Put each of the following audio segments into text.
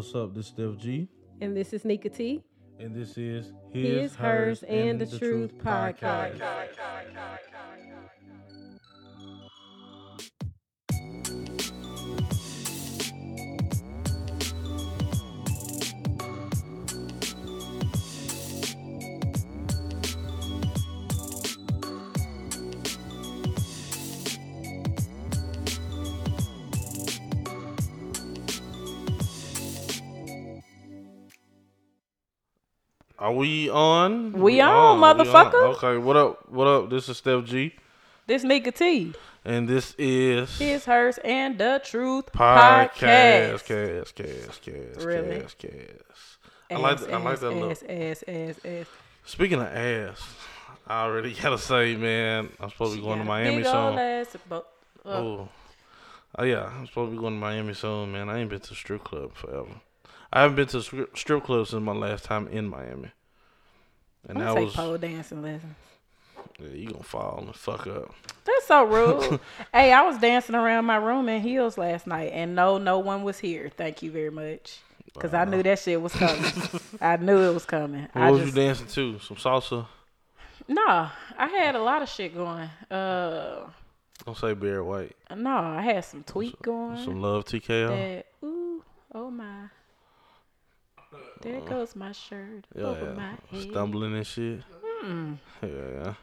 What's up? This is Steph G, And this is Nika T. and this is His, Hers, and the, Truth, podcast. Are we on? We on, we motherfucker. Okay, what up? What up? This is Steph G, This Nika T. and this is His, Hers, and the Truth podcast. podcast. Cast, cast, cast, Really? cast, cast. I like, Ass, I like ass, that look. ass, ass, ass, ass. Speaking of ass, I already gotta say, man, I'm supposed to be going to Miami soon. ass, but, uh, Oh, oh yeah, I'm supposed to be going to Miami soon, man. I ain't been to strip club forever. I haven't been to strip strip club since my last time in Miami, and I'm that gonna was take pole dancing lessons. yeah, you gonna fall and fuck up. That's so rude. hey, I was dancing around my room in heels last night, and no, no one was here. Thank you very much, because I knew that shit was coming. I knew it was coming. What I was just, you dancing to? Some salsa? Nah, I had a lot of shit going. Uh, Don't say Barry White. no, I had some tweak going. Some love TKO. that ooh, oh my. There goes my shirt Yeah, over yeah. my head. Stumbling and shit. Mm. Yeah, yeah.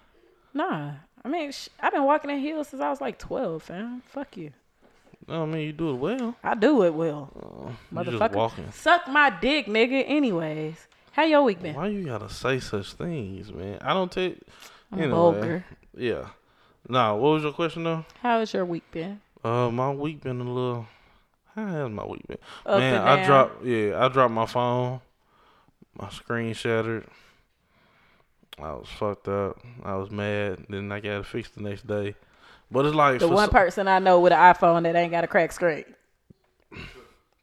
Nah, I mean, sh- I've been walking in heels since I was like twelve, fam. Fuck you. No, I mean you do it well. I do it well, Uh, motherfucker. walking. Suck my dick, nigga. Anyways, how your week been? Why you gotta say such things, man? I don't take. I'm anyway, vulgar. Yeah. Nah. What was your question though? How has your week been? Uh, my week been a little. How has my week been? Up Man, I dropped. Yeah, I dropped my phone. My screen shattered. I was fucked up. I was mad. Then I got it fixed the next day. But it's like The one so- person I know with an iPhone that ain't got a cracked screen.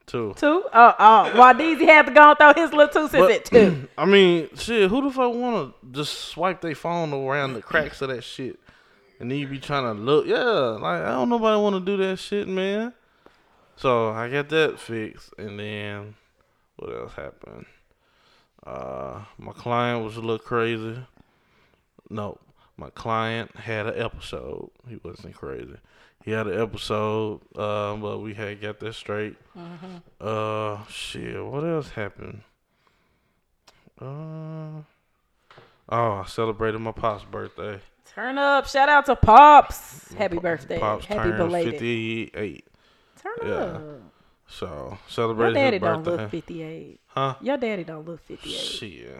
two. Two? Oh, oh. While Deezy had to go and throw his little two cents But- at two. I mean, shit. Who the fuck wanna just swipe their phone around the cracks of that shit, and then you be trying to look? Yeah, like I don't nobody wanna do that shit, man. So I got that fixed, and then what else happened? Uh, my client was a little crazy. No, my client had an episode. He wasn't crazy. He had an episode, uh, but we had got that straight. Uh, shit. What else happened? Uh, oh, I celebrated my pop's birthday. Turn up. Shout out to Pops. Happy Pa- birthday. Pops Happy belated. fifty-eight. Turn Yeah. up. So Your celebrated daddy don't look 58. huh? Your daddy don't look 58. Shit.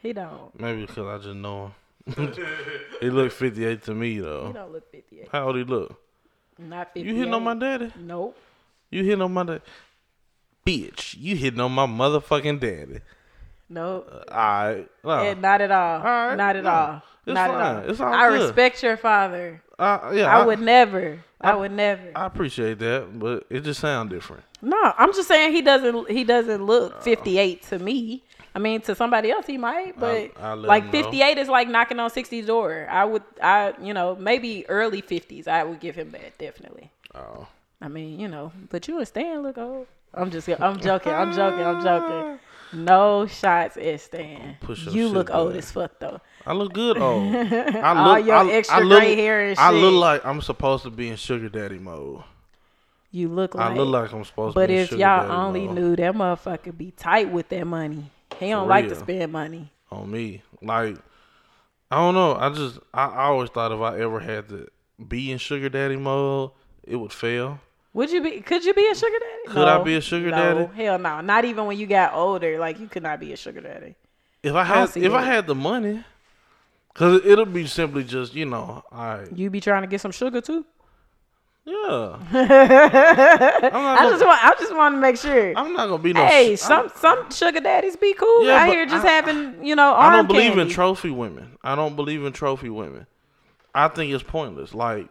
He don't. Maybe because I just know him. he looked fifty-eight to me though. He don't look 58. How old he look? Not 58. You hitting on my daddy? Nope. You hitting on my daddy? Bitch, you hitting on my motherfucking daddy. Nope. Uh, Alright. Nah. Eh, not at all. Alright, Not at no. all. It's not fine. at all. It's all I good. respect your father. Uh, yeah, I, would never. I, I- would never. I appreciate that, but it just sounds different. no, I'm just saying he doesn't. He doesn't look 58 to me. I mean, to somebody else he might, but I'll like 58 is like knocking on 60's door. I would, I, you know, maybe early 50s. I would give him that definitely. Oh. I mean, you know, but you and Stan look old. I'm just, I'm joking. I'm joking. I'm joking. No shots at Stan. Push You look old as fuck though. I look good old. I look, All your I, extra I look, gray hair and shit. I look like I'm supposed to be in sugar daddy mode. You look like. I look like I'm supposed But to be in if y'all only mode knew that motherfucker be tight with that money. He don't For like to spend money. on me. Like I don't know. I just I, I always thought if I ever had to be in sugar daddy mode, it would fail. Would you be? Could you be a sugar daddy? Could I be a sugar no, daddy? Hell no. Not even when you got older. Like you could not be a sugar daddy. If I had see if I had the money, cause it'll be simply just you know I You be trying to get some sugar too. yeah. I just want. I just want to make sure. I'm not gonna be no. Hey, sh- some some sugar daddies be cool Yeah, out here just I- having you know I don't believe in trophy women. I don't believe in trophy women. I think it's pointless. Like,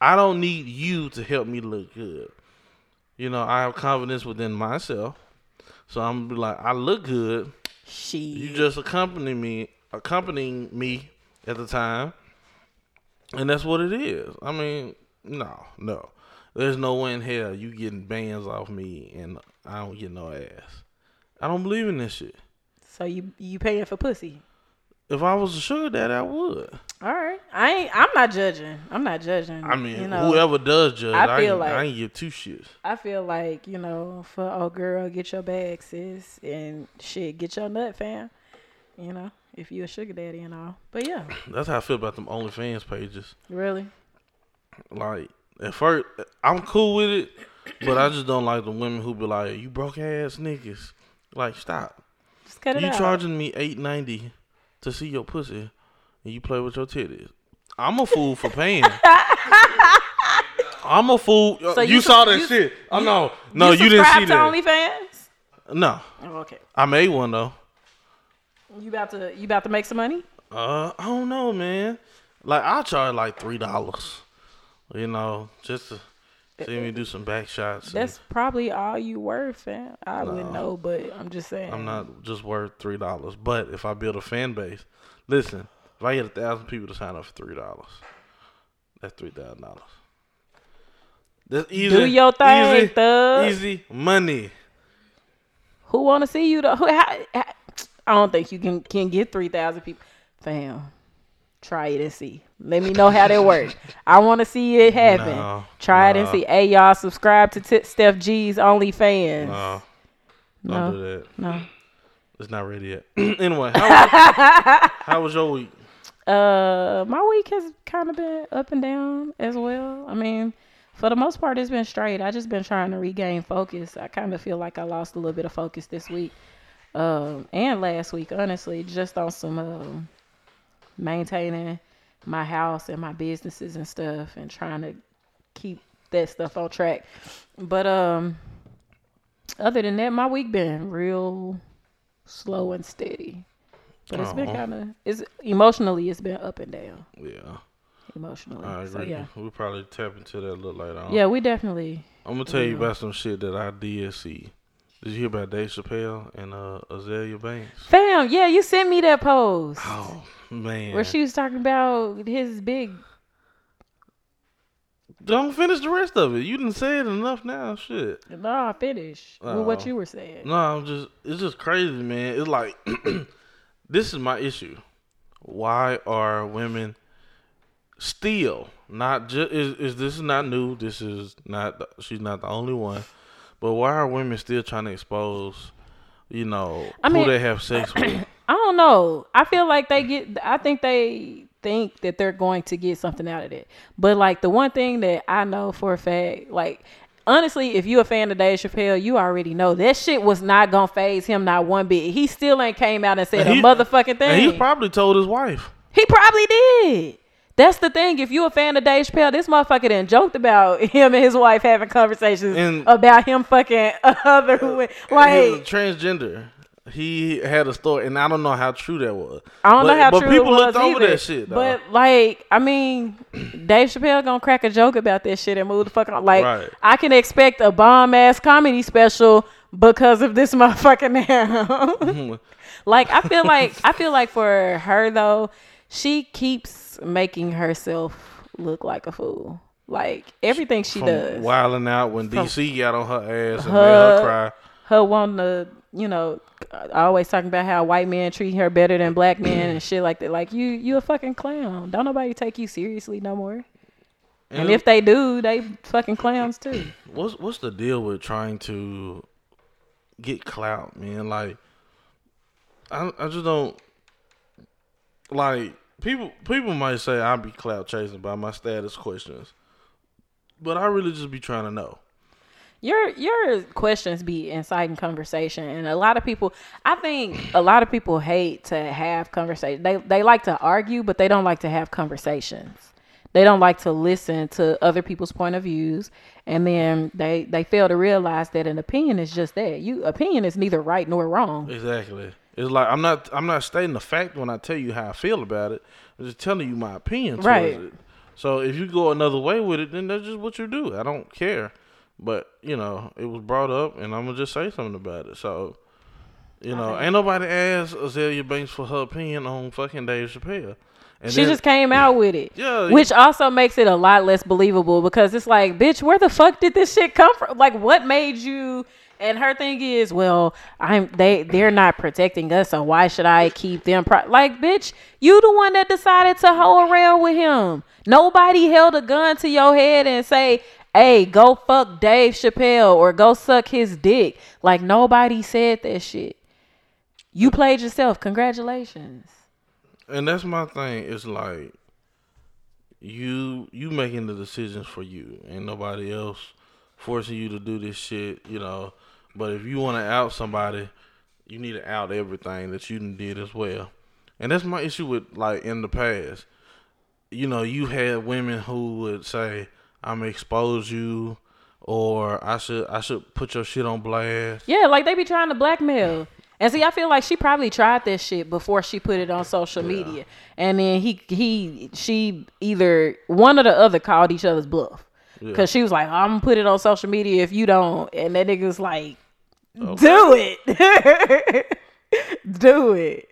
I don't need you to help me look good. You know, I have confidence within myself. So I'm gonna be like, I look good. She, You just accompany me, accompanying me at the time, and that's what it is. I mean, no, no, there's no way in hell you getting bands off me and I don't get no ass. I don't believe in this shit. So you you paying for pussy? If I was a sugar daddy, I would. All right, I ain't. I'm not judging. I'm not judging. I mean, you know, whoever does judge, I I, feel ain't, like- I ain't give two shits. I feel like you know, for oh girl, get your bag, sis, and shit, get your nut, fam. You know, if you a sugar daddy and all. But yeah, That's how I feel about them OnlyFans pages. really. Like at first, I'm cool with it, but I just don't like the women who be like, "You broke ass niggas." Like, stop. Just cut it You out. charging me eight ninety to see your pussy, and you play with your titties. I'm a fool for paying. I'm a fool. So you, you saw that you- shit. Oh no, no, you, didn't see that. OnlyFans? no, Oh, okay. I made one though. You about to you about to make some money? Uh, I don't know, man. Like I charge like three dollars, you know, just to see me do some back shots. and That's probably all you worth, fam. I wouldn't know, but I'm just saying. I'm not just worth three dollars. But if I build a fan base, listen, if I get a thousand people to sign up for three dollars, that's three thousand dollars. That's easy. Do your thing, easy, thug. easy money. Who want to see you? Though? Who, how, how- I don't think you can can get three thousand people. Fam, try it and see. Let me know how that works. I want to see it happen. No, try it and see. Hey, y'all, subscribe to T- Steph G's OnlyFans. No, don't No. do that. No. It's not ready yet. anyway, how was, how was your week? Uh, my week has kind of been up and down as well. I mean, for the most part, it's been straight. I just been trying to regain focus. I kind of feel like I lost a little bit of focus this week, um, and last week, honestly, just on some um, maintaining my house and my businesses and stuff, and trying to keep that stuff on track. But um, other than that, my week been real slow and steady. But it's been kind of it's emotionally it's been up and down Yeah, emotionally. I So yeah, We probably tap into that a little later on. yeah, we definitely. I'm gonna tell you Yeah. about some shit that I did see. Did you hear about Dave Chappelle and uh, Azalea Banks? Fam, yeah, you sent me that post Oh man, where she was talking about his big. don't finish the rest of it. You didn't say it enough now. Shit. No, finish with what Oh. you were saying. No, I'm just. It's just crazy, man. It's like this is my issue. Why are women still not just? Is, is this is not new? This is not. She's not the only one. But why are women still trying to expose? You know I who mean- they have sex with. I don't know. I feel like they get. I think they think that they're going to get something out of it. But like the one thing that I know for a fact, like honestly, if you a fan of Dave Chappelle, you already know that shit was not gonna phase him not one bit. He still ain't came out and said And he- a motherfucking thing. he probably told his wife. He probably did. That's the thing. If you a fan of Dave Chappelle, this motherfucker then joked about him and his wife having conversations And- about him fucking other women. Like a transgender. He had a story, and I don't know how true that was. I don't but, know how but true people looked over either. that shit. Though. But like, I mean, Dave Chappelle gonna crack a joke about this shit and move the fuck on. Like, Right. I can expect a bomb ass comedy special because of this motherfucker now. Mm-hmm. like, I feel like I feel like for her though, she keeps making herself look like a fool. Like everything she From does, wilding out when From- DC got on her ass and Her- made her cry. her wanting to, you know, always talking about how white men treat her better than black men and shit like that. Like you, you a fucking clown. Don't nobody take you seriously no more. And if they do, they fucking clowns too. what's what's the deal with trying to get clout, man? Like, I I just don't like people. People might say I be clout chasing by my status questions, but I really just be trying to know. Your your questions be inciting conversation, and a lot of people. I think a lot of people hate to have conversation. They they like to argue, but they don't like to have conversations. They don't like to listen to other people's point of views, and then they they fail to realize that an opinion is just that. You opinion is neither right nor wrong. Exactly. It's like I'm not I'm not stating the fact when I tell you how I feel about it. I'm just telling you my opinion towards Right. it. So if you go another way with it, then that's just what you do. I don't care. But you know, it was brought up, and I'm gonna just say something about it. So, you know, ain't nobody asked Azalea Banks for her opinion on fucking Dave Chappelle. And She then- just came out with it. Yeah, Which also makes it a lot less believable because it's like, bitch, where the fuck did this shit come from? Like, what made you And her thing is, well, I'm they they're not protecting us, so why should I keep them? Pro-? Like, bitch, you the one that decided to hoe around with him. Nobody held a gun to your head and say, "Hey, go fuck Dave Chappelle or go suck his dick." Like nobody said that shit. You played yourself. Congratulations. And that's my thing. It's like you you making the decisions for you. Ain't nobody else forcing you to do this shit, you know. But if you want to out somebody, you need to out everything that you did as well. And that's my issue with like in the past. You know, you had women who would say, "I'm expose you," or "I should I should put your shit on blast." Yeah, like they be trying to blackmail. And see, I feel like she probably tried this shit before she put it on social media, and then he he she either one or the other called each other's bluff because she was like, "I'm gonna put it on social media if you don't," and that nigga was like, "Do it, do it,"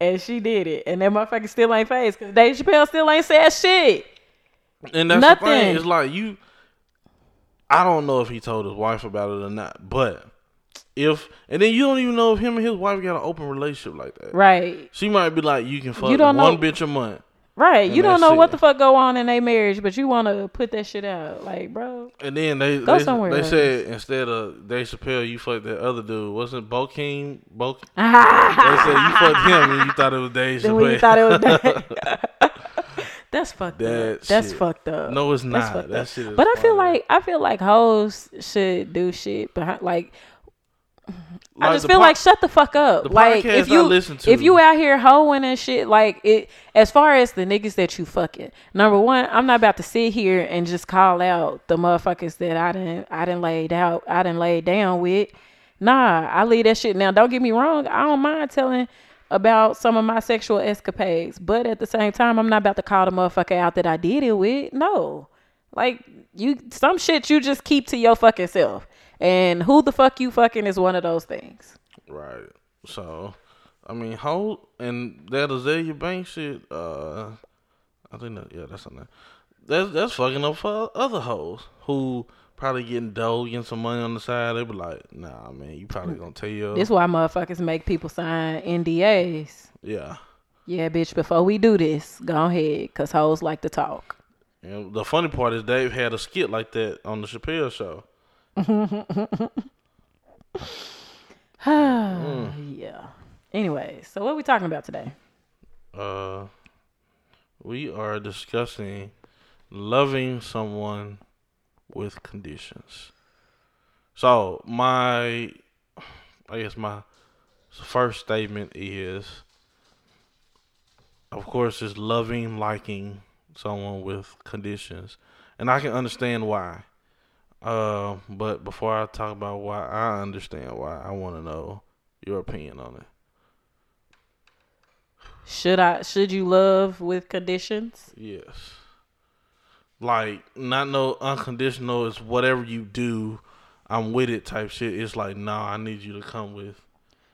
and she did it, and that motherfucker still ain't phased because Dave Chappelle still ain't said shit. And that's Nothing. the thing. It's like you. I don't know if he told his wife about it or not, but if and then you don't even know if him and his wife got an open relationship like that. Right, She might be like, you can fuck You one know- bitch a month, right. You don't that's know what the fuck go on in their marriage, but you want to put that shit out, like, bro. and then they Go they, somewhere they else. said instead of Dave Chappelle, you fucked that other dude. Wasn't Bokeem? Bo- they said you fucked him and you thought it was Dave Chappelle. when you thought it was That's fucked That up. That's fucked up. No, it's not. fucked That shit is But I feel like I feel like hoes should do shit behind like I just feel po- like shut the fuck up. the like podcast if you listen to- if you out here hoeing and shit, like it as far as the niggas that you fucking. Number one, I'm not about to sit here and just call out the motherfuckers that I didn't I didn't laid out I didn't lay down with. Nah, I leave that shit now. Don't get me wrong, I don't mind telling about some of my sexual escapades, but at the same time, I'm not about to call the motherfucker out that I did it with. No. Like you some shit you just keep to your fucking self. And who the fuck you fucking is one of those things. Right. So, I mean, whole and that Azalea Bank shit. Uh, I think that yeah, that's there. That's that's fucking up for other hoes who probably getting dough, getting some money on the side. They be like, nah, man, you probably gonna tell your This why motherfuckers make people sign NDAs. yeah. Yeah, bitch, before we do this, go ahead, cause hoes like to talk. And the funny part is Dave had a skit like that on the Chappelle show. Yeah. Anyway, so what are we talking about today? Uh, we are discussing loving someone with conditions. So my, I guess my first statement is, of course, is loving, liking someone with conditions, and I can understand why. Uh, but before I talk about why I understand why, I want to know your opinion on it. Should I should you love with conditions? Yes. Like not no unconditional is whatever you do, I'm with it type shit. It's like, nah, I need you to come with.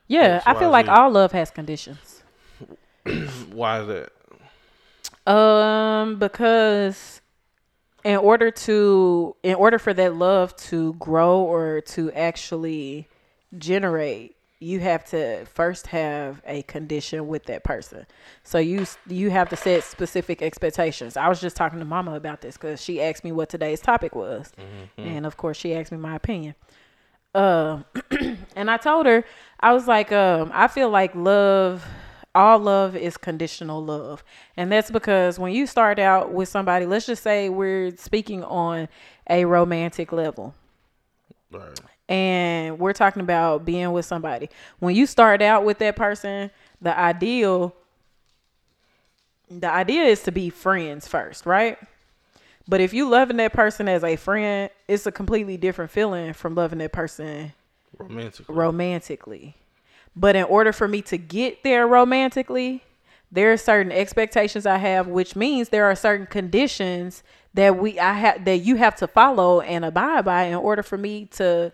Yeah, X, I feel Y, like Z. all love has conditions. Why is that? Um, because in order to in order for that love to grow or to actually generate, you have to first have a condition with that person. So you you have to set specific expectations. I was just talking to Mama about this because she asked me what today's topic was, and of course she asked me my opinion. Um, and I told her I was like, um, I feel like love, all love is conditional love, and that's because when you start out with somebody, let's just say we're speaking on a romantic level Right. and we're talking about being with somebody. When you start out with that person, the ideal the idea is to be friends first, right? But if you loving that person as a friend, it's a completely different feeling from loving that person Romantic. romantically. But in order for me to get there romantically, there are certain expectations I have, which means there are certain conditions that we I have that you have to follow and abide by in order for me to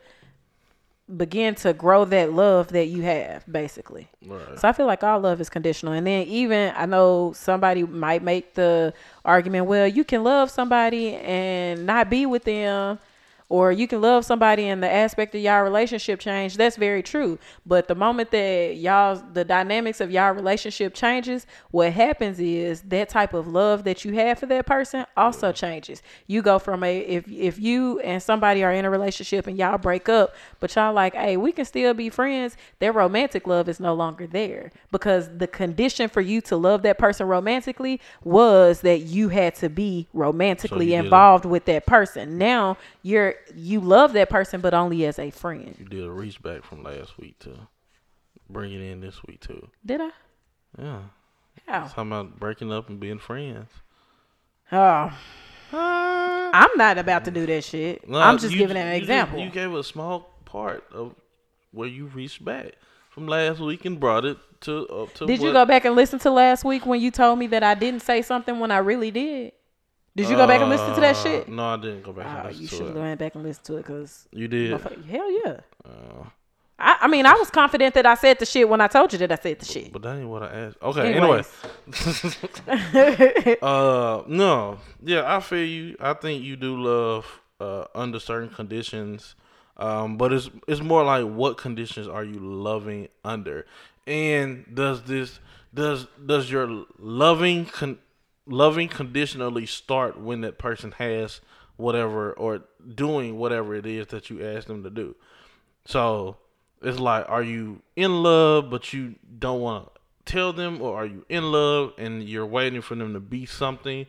begin to grow that love that you have, basically. Right. So I feel like all love is conditional. And then even I know somebody might make the argument, well, you can love somebody and not be with them or you can love somebody and the aspect of y'all relationship change. That's very true. But the moment that y'all the dynamics of y'all relationship changes, what happens is that type of love that you have for that person also changes. You go from a if if you and somebody are in a relationship and y'all break up, but y'all like, hey, we can still be friends. Their romantic love is no longer there because the condition for you to love that person romantically was that you had to be romantically a- involved with that person. Now you're you love that person, but only as a friend. You did a reach back from last week to bring it in this week too. Did I? Yeah. How? Talking about breaking up and being friends. Oh, Uh, I'm not about to do that shit. no, I'm just you- giving an you example. you gave a small part of where you reached back from last week and brought it to up to. Did you go back and listen to last week when you told me that I didn't say something when I really did? Did you go back and listen to that Uh, shit? No, I didn't go back and Oh, listen you to should have it. went back and listened to it because You did. hell yeah. Uh, I, I mean, I was confident that I said the shit when I told you that I said the shit. but that ain't what I asked. Okay. Anyway. Anyways. Uh, no, yeah, I feel you. I think you do love uh under certain conditions, um, but it's it's more like what conditions are you loving under, and does this does does your loving con- loving conditionally start when that person has whatever or doing whatever it is that you ask them to do. So it's like, are you in love but you don't want to tell them, or are you in love and you're waiting for them to be something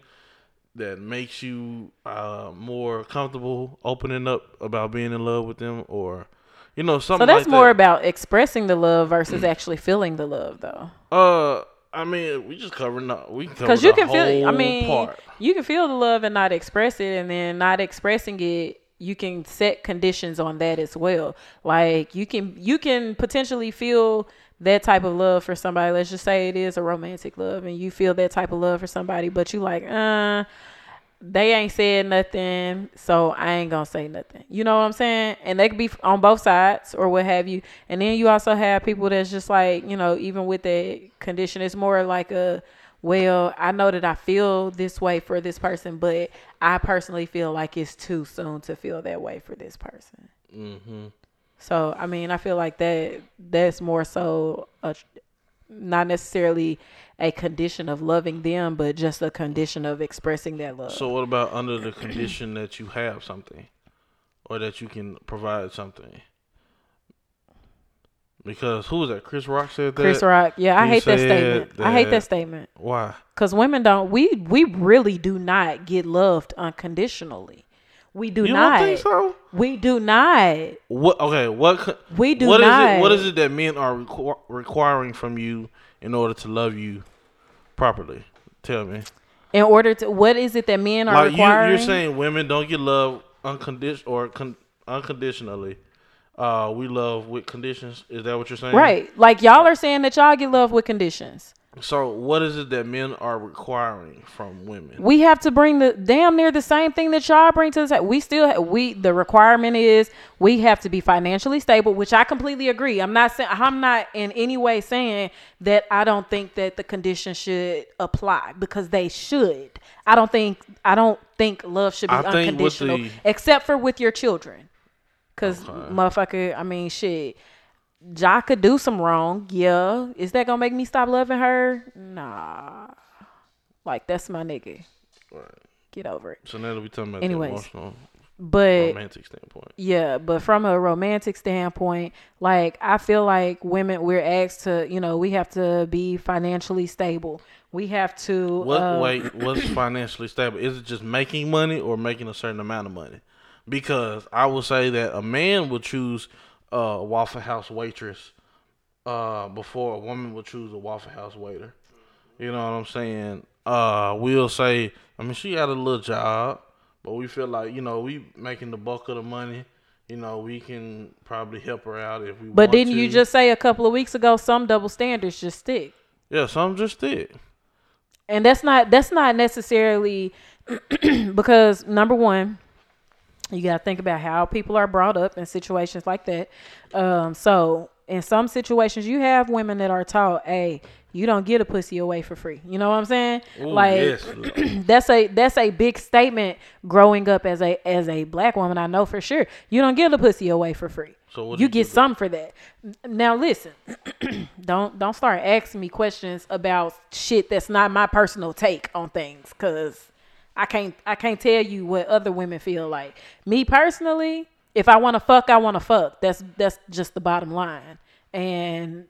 that makes you uh, more comfortable opening up about being in love with them, or you know something. so that's like more that. about expressing the love versus actually feeling the love, though. Uh, I mean, we just covering the we Because you can feel, I mean, part. you can feel the love and not express it, and then not expressing it, you can set conditions on that as well. Like you can, you can potentially feel that type of love for somebody. Let's just say it is a romantic love, and you feel that type of love for somebody, but you like, uh, they ain't said nothing, so I ain't gonna say nothing. You know what I'm saying? And they could be on both sides or what have you. And then you also have people that's just like, you know, even with that condition, it's more like a, well, I know that I feel this way for this person, but I personally feel like it's too soon to feel that way for this person. Mm-hmm. So I mean, I feel like that that's more so a, not necessarily a condition of loving them, but just a condition of expressing that love. So what about under the condition that you have something, or that you can provide something? Because who was that? Chris Rock said that. Chris Rock, yeah, I hate that statement. I hate that- that statement Why? because women don't. We we really do not get loved unconditionally. We do You not. don't think so? We do not. What? Okay. What? We do what is not. it? What is it that men are requ- requiring from you in order to love you properly? Tell me. In order to, what is it that men are Like you, requiring? you're saying, women don't get love uncondition or con- unconditionally. Uh, we love with conditions. Is that what you're saying? right? Like y'all are saying that y'all get love with conditions. So, what is it that men are requiring from women? we have to bring the damn near the same thing that y'all bring to the table. We still ha- we the requirement is we have to be financially stable, which I completely agree. I'm not saying I'm not in any way saying that I don't think that the condition should apply because they should. I don't think I don't think love should be I unconditional the- except for with your children. Cause motherfucker, I mean shit. Ja could do some wrong, yeah. Is that gonna make me stop loving her? Nah. Like that's my nigga. Right. Get over it. So now that we talking about Anyways. the emotional, But romantic standpoint. yeah, but from a romantic standpoint, like I feel like women we're asked to, you know, we have to be financially stable. We have to What? uh, wait, what's financially stable? Is it just making money or making a certain amount of money? Because I will say that a man will choose a Waffle House waitress uh, before a woman will choose a Waffle House waiter. You know what I'm saying? Uh, we'll say, I mean, she had a little job, but we feel like you know we making the bulk of the money. You know, we can probably help her out if we. But didn't you just say a couple of weeks ago some double standards just stick? Yeah, some just stick. and that's not that's not necessarily because number one you got to think about how people are brought up in situations like that um, so in some situations you have women that are taught hey you don't get a pussy away for free. You know what I'm saying? Ooh, like yes. that's a that's a big statement growing up as a as a black woman. I know for sure. You don't get a pussy away for free. So what you get some for that. Now listen, don't don't start asking me questions about shit that's not my personal take on things cuz I can't I can't tell you what other women feel like. Me personally, if I want to fuck, I want to fuck. That's that's just the bottom line. And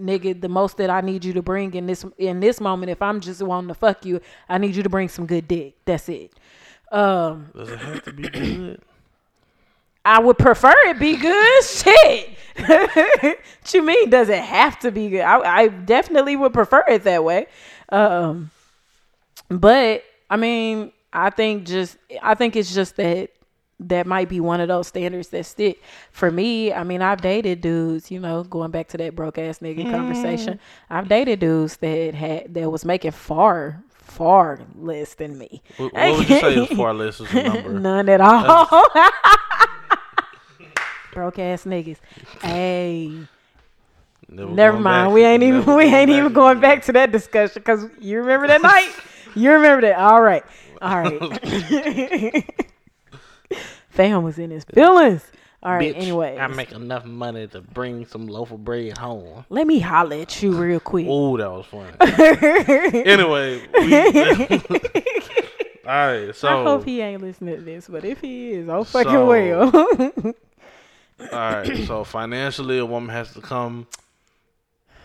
nigga, the most that I need you to bring in this in this moment, if I'm just wanting to fuck you, I need you to bring some good dick. That's it. Um, Does it have to be good? I would prefer it be good. Shit. what you mean? Does it have to be good? I, I definitely would prefer it that way. Um, but I mean, I think just I think it's just that that might be one of those standards that stick. For me, I mean, I've dated dudes, you know, going back to that broke ass nigga mm-hmm. conversation. I've dated dudes that had that was making far far less than me. What, what would you say is far less as a number? None at all. Broke ass niggas. Hey, never going mind. We ain't even we ain't even going back to that discussion because you remember that night. You remember that. All right. All right. Fam was in his feelings. All right. Anyway, I make enough money to bring some loaf of bread home. let me holler at you real quick. Oh, that was funny. anyway, we, all right. So, I hope he ain't listening to this, but if he is, oh fucking So- well. all right. So financially, a woman has to come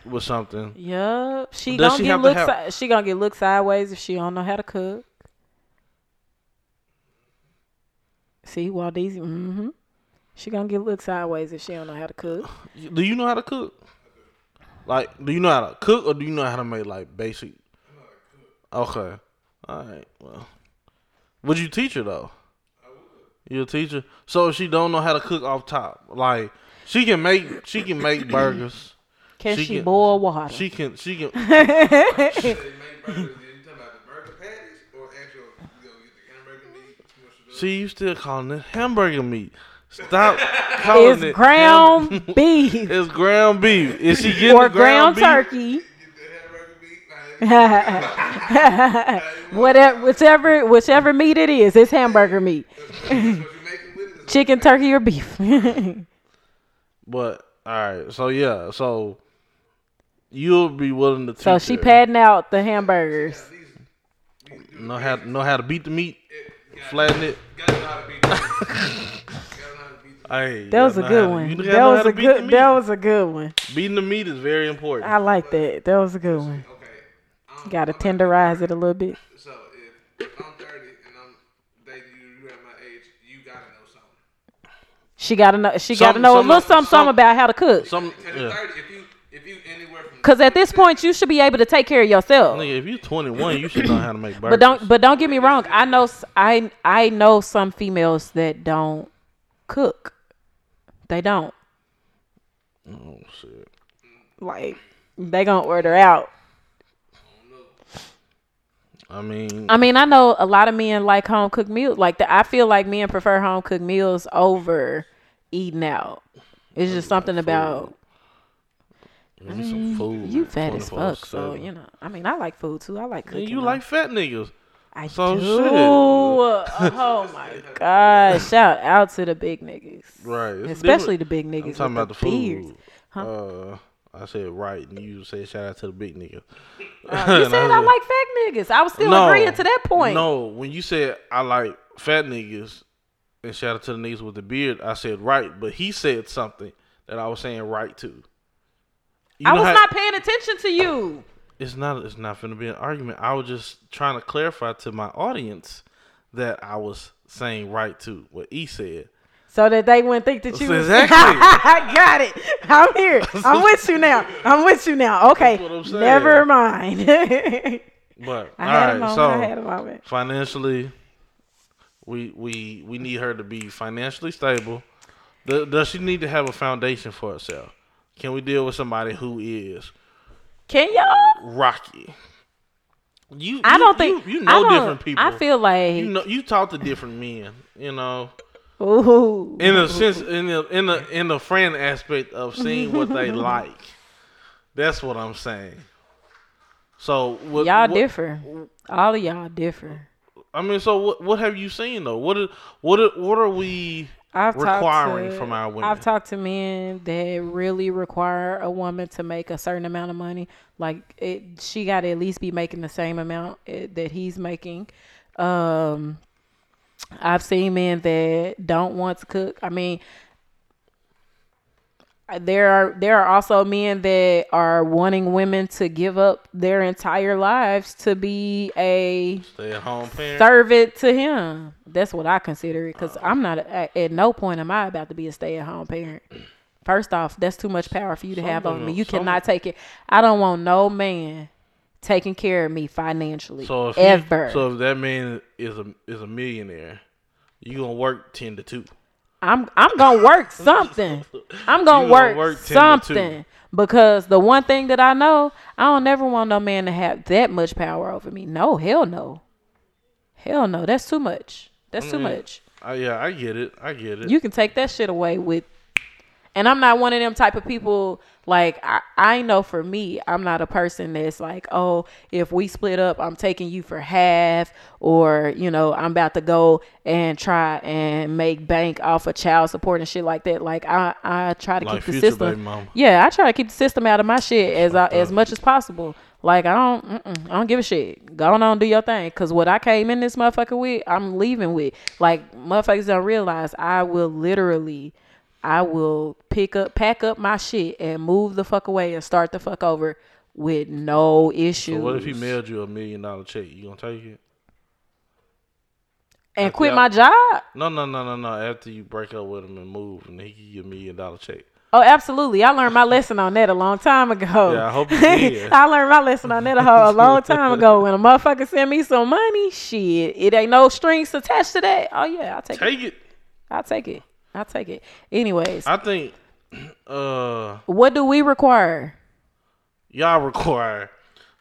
with something. Yup. She Does gonna she get look. have- si- she gonna get look sideways if she don't know how to cook. See, while these, mm-hmm. She gonna get look sideways if she don't know how to cook. Do you know how to cook? Like, do you know how to cook, or do you know how to make like basic? Okay. All right. Well, would you teach her though? You a teacher? So she don't know how to cook off top, like she can make she can make burgers. Can She she, can- boil water? She can she can They make burgers. You talking about the burger patties or actual? You know, get the hamburger meat. smush it up? See, you still calling it hamburger meat. Stop calling it's it ground ham- beef it's ground beef. Is she getting or the ground, ground beef? turkey. Get the hamburger meat. Nah, Whatever, whichever, whichever meat it is, it's hamburger meat, what you making with it? is chicken, turkey, or beef. But all right, so yeah, so you'll be willing to teach so she her. padding out the hamburgers. know how know how to beat the meat, flatten it. Know how to beat the meat. Gotta know how to beat the Hey, That was a good one. gotta That was a good. That was a good one. Beating the meat is very important. I like that. That was a good one. Okay. Um, Got to tenderize it a little bit. So if I'm 30 and I'm dating you, you at my age, you gotta know something. She got to know. She Some- got to know a little something, some- something about how to cook. Some Because you're yeah. 30, if you if you anywhere from Cause at this point, you should be able to take care of yourself. Nigga, if you're 21, you should know how to make burgers. But don't. But don't get me wrong. I know. I I know some females that don't cook. They don't. oh shit. Like they gonna order out. I mean, I mean, I know a lot of men like home cooked meals. Like the, I feel like men prefer home cooked meals over eating out. It's just something about some food. you fat as fuck. So you know, I mean, I like food too. I like And cooking. you like fat niggas. I so do. shit. Oh my god! Shout out to the big niggas, Right. especially different. the big niggas. I'm talking about the beards. food. Uh, I said right, and you said shout out to the big nigga. Uh, you said I like fat niggas. I was still No, agreeing to that point. No, when you said I like fat niggas, and shout out to the niggas with the beard, I said right, but he said something that I was saying right to. You I was how- not paying attention to you. It's not. It's not going to be an argument. I was just trying to clarify to my audience that I was saying right to what he said. So that they wouldn't think that you was Exactly. I got it. I'm here. I'm with you now. I'm with you now. Okay. That's what I'm. Never mind. But had all right, moment. so I had a moment. financially, we we we need her to be financially stable. Do- Does she need to have a foundation for herself? Can we deal with somebody who is Can y'all? rocky? You, I you- don't think you, you know different people. I feel like you know you talk to different men. You know, ooh. in a sense, in the in the in the friend aspect of seeing what they like. That's what I'm saying. So what, y'all what- differ. All of y'all differ. I mean, so what? What have you seen though? What? Are, what? Are, what are we? I've requiring to, from our women. I've talked to men that really require a woman to make a certain amount of money. Like it, she got to at least be making the same amount eh, that he's making. Um, I've seen men that don't want to cook. I mean, there are there are also men that are wanting women to give up their entire lives to be a Stay at home parent. serve it to him. That's what I consider it because I'm not at, at no point am I about to be a stay at home parent. First off, that's too much power for you to have over me. You cannot take it. I don't want no man taking care of me financially So if ever. He, so if that man is a is a millionaire, you gonna work ten to two. I'm I'm gonna work something. I'm gonna You gonna work, work 10 to 2. something because the one thing that I know, I don't never want no man to have that much power over me. No, hell no, hell no. That's too much. That's too mean, much. Uh, yeah, I get it. I get it. You can take that shit away with. And I'm not one of them type of people. Like I, I know for me, I'm not a person that's like, oh, if we split up, I'm taking you for half, or you know, I'm about to go and try and make bank off of child support and shit like that. Like I, I try to Like keep the system. Yeah, I try to keep the system out of my shit as I, as much as possible. Like I don't, I don't give a shit. Go on, and do your thing. Cause what I came in this motherfucker with, I'm leaving with. Like motherfuckers don't realize I will literally, I will pick up, pack up my shit and move the fuck away and start the fuck over with no issues. So what if he mailed you a million dollar check? You gonna take it? and quit my job? No, no, no, no, no. After you break up with him and move, and he give you a million dollar check. Oh, absolutely. I learned my lesson on that a long time ago. Yeah, I hope you did. I learned my lesson on that a, long time ago. When a motherfucker send me some money, shit, it ain't no strings attached to that. Oh yeah, I'll take it. Take it. I'll take it. I'll take it. Anyways, I think uh what do we require? y'all require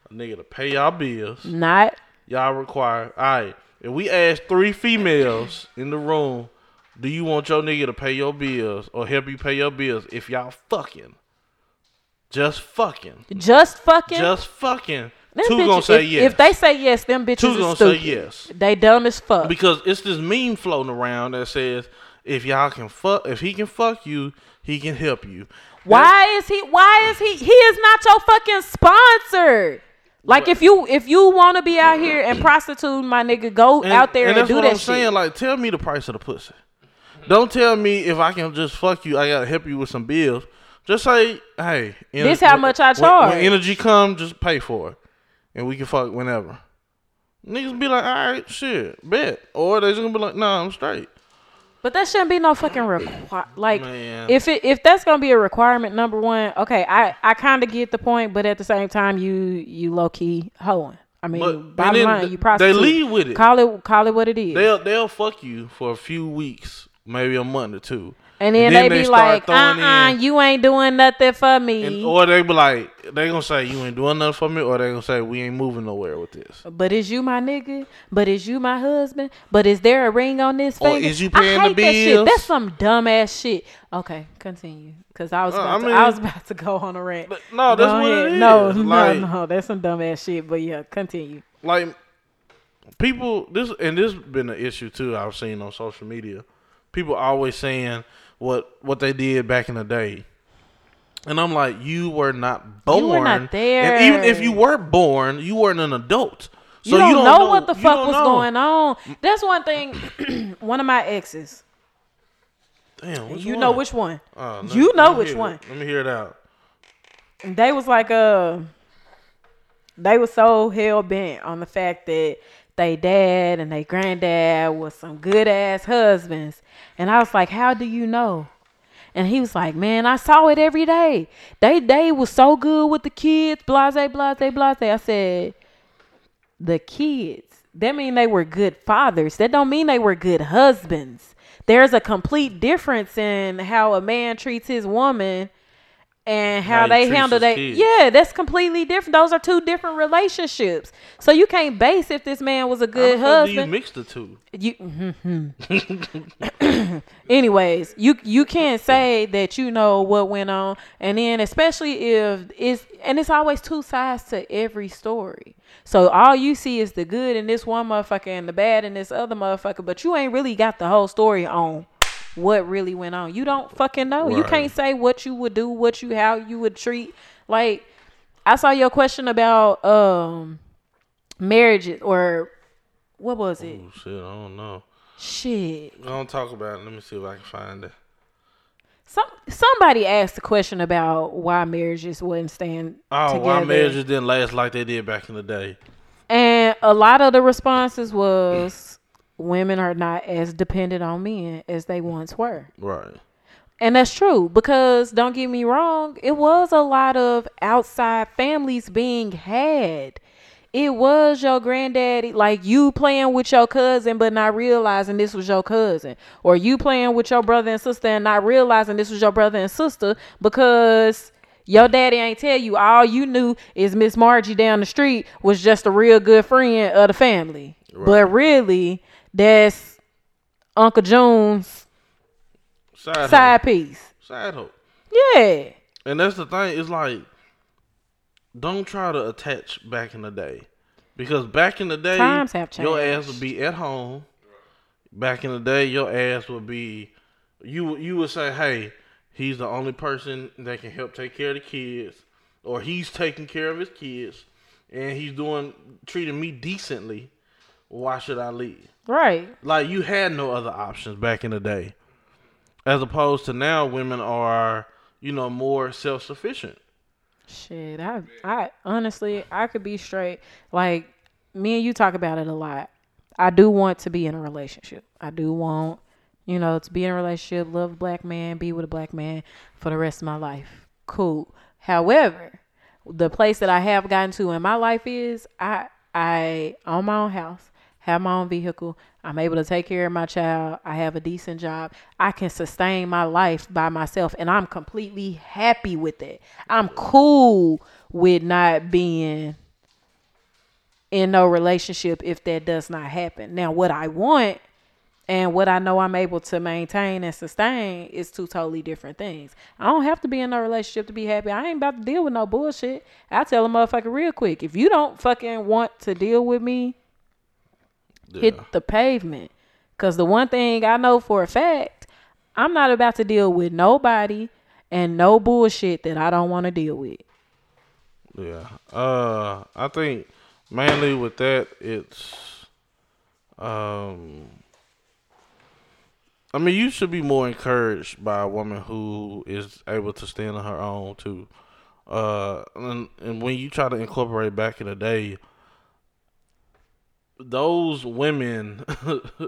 a nigga to pay y'all bills. Not Y'all require all right. If we ask three females in the room, do you want your nigga to pay your bills or help you pay your bills if y'all fucking? Just fucking. just fucking. Just fucking. Them Two bitches- gonna say if, yes. If they say yes, them bitches Two gonna say stupid. yes. They dumb as fuck. Because it's this meme floating around that says if y'all can fuck if he can fuck you, he can help you. Why is he? Why is he? He is not your fucking sponsor. Like if you if you want to be out here and prostitute, my nigga, go And- out there and, that's do what that I'm shit. saying. Like, tell me the price of the pussy. Don't tell me if I can just fuck you. I gotta help you with some bills. Just say, hey, ener- This how much I when- charge. When, energy come, just pay for it, and we can fuck whenever. Niggas be like, all right, shit, bet, or they just gonna be like, nah, I'm straight. But that shouldn't be no fucking require. Like Man. if it if that's gonna be a requirement, number one, okay, I I kind of get the point, but at the same time, you you low key hoeing. I mean, But bottom line, you they prostitute. leave with it. Call it call it what it is. They'll they'll fuck you for a few weeks, maybe a month or two, and then, and they then be they start like, uh uh, in- you ain't doing nothing for me. and, or they be like, they gonna say you ain't doing nothing for me, or they gonna say we ain't moving nowhere with this. But is you my nigga? But is you my husband? But is there a ring on this Or is you paying I the hate that shit. bills? That's some dumbass shit. Okay, continue. Cause I was Uh, about I to, I was about to go on a rant. But no, that's what it is. No, Like- no, no. That's some dumbass shit. But yeah, continue. like people this and this been an issue too i've seen on social media people always saying what what they did back in the day and i'm like you were not born You were not there. and even if you were born you weren't an adult so you, don't know, know what the fuck was know. going on. That's one thing. one of my exes. Damn, you one? know which one. Oh, let- you know which hear it. one. let me hear it out they was like uh they were so hell bent on the fact that they dad and they granddad was some good ass husbands. And i was like how do you know? And he was like man i saw it every day. They they was so good with the kids blase blase blase. I said the kids that mean they were good fathers. That don't mean they were good husbands. There's a complete difference in how a man treats his woman and How how they handle that. kids. Yeah, that's completely different. Those are two different relationships. So you can't base if this man was a good do you husband. mix the two? You, mm-hmm. anyways, you you can't say that you know what went on, and then especially if it's and it's always two sides to every story. So all you see is the good in this one motherfucker and the bad in this other motherfucker, but you ain't really got the whole story on what really went on. You don't fucking know. You can't say what you would do, what you how you would treat. Like I saw your question about um marriages or what was it? Oh shit, I don't know. Shit. I Don't talk about it. Let me see if I can find it. Some somebody asked a question about why marriages wouldn't stand Oh, together. why marriages didn't last like they did back in the day? And a lot of the responses was women are not as dependent on men as they once were. Right. And that's true because don't get me wrong, it was a lot of outside families being had. It was your granddaddy, like you playing with your cousin, but not realizing this was your cousin, or you playing with your brother and sister and not realizing this was your brother and sister because your daddy ain't tell you. All you knew is Miss Margie down the street was just a real good friend of the family, but really, that's Uncle June's Side, side piece. Side hoe. Yeah. And that's the thing. It's like, don't try to attach back in the day, because back in the day, Times have changed. your ass would be at home. Back in the day, your ass would be, you you would say, hey, he's the only person that can help take care of the kids, or he's taking care of his kids, and he's doing treating me decently. Why should I leave? Right. Like you had no other options back in the day. As opposed to now women are, you know, more self sufficient. Shit, I I honestly I could be straight. Like me and you talk about it a lot. I do want to be in a relationship. I do want, you know, to be in a relationship, love a black man, be with a black man for the rest of my life. Cool. However, the place that I have gotten to in my life is I I own my own house, have my own vehicle. I'm able to take care of my child. I have a decent job. I can sustain my life by myself and I'm completely happy with it. I'm cool with not being in no relationship if that does not happen. Now what I want and what I know I'm able to maintain and sustain is two totally different things. I don't have to be in no relationship to be happy. I ain't about to deal with no bullshit. I tell a motherfucker real quick. If you don't fucking want to deal with me, Yeah. hit the pavement. Cause the one thing I know for a fact, I'm not about to deal with nobody and no bullshit that I don't want to deal with. Yeah. Uh I think mainly with that it's um I mean you should be more encouraged by a woman who is able to stand on her own too. Uh and, and when you try to incorporate back in the day those women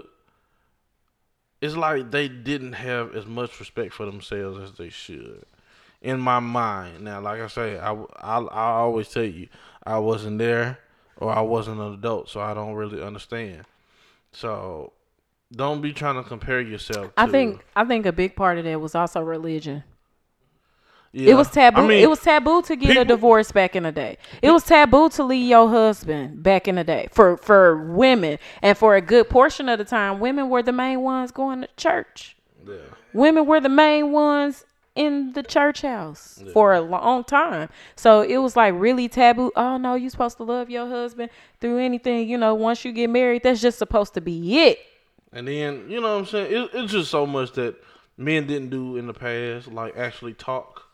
it's like they didn't have as much respect for themselves as they should in my mind. Now, like I say, I, I, I always tell you, I wasn't there or I wasn't an adult, so I don't really understand. So, don't be trying to compare yourself. I to- think I think a big part of that was also religion. Yeah. It was taboo. I mean, it was taboo to get a divorce back in the day. It was taboo to leave your husband back in the day for for women, and for a good portion of the time, women were the main ones going to church. Yeah. Women were the main ones in the church house for a long time. So it was like really taboo. Oh no, you're supposed to love your husband through anything. You know, once you get married, that's just supposed to be it. And then you know what I'm saying. It, it's just so much that men didn't do in the past, like actually talk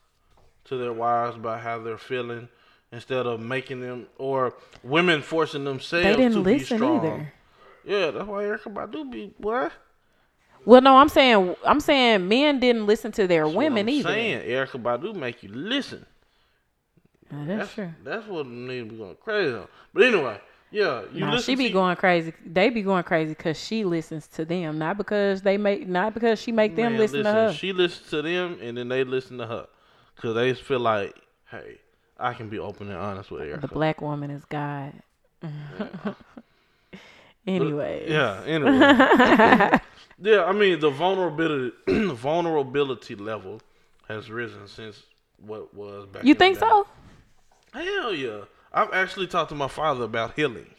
to their wives about how they're feeling, instead of making them or women forcing themselves. They to didn't be listen strong. either. Yeah, that's why Erykah Badu be what? Well, no, I'm saying I'm saying men didn't listen to their That's women I'm either. Saying Erykah Badu make you listen. That's, That's true. that's what need to be going crazy on. But anyway, yeah, you Nah, listen. she be to, going crazy. They be going crazy because she listens to them, not because they make, not because she make them Man, listen, to her. She listens to them, and then they listen to her, cause they feel like, hey, I can be open and honest with Erykah. the black woman is God. anyway, Yeah. Anyway. yeah. I mean, the vulnerability, vulnerability level has risen since what was back. You in the think so? Hell yeah. I've actually talked to my father about healing.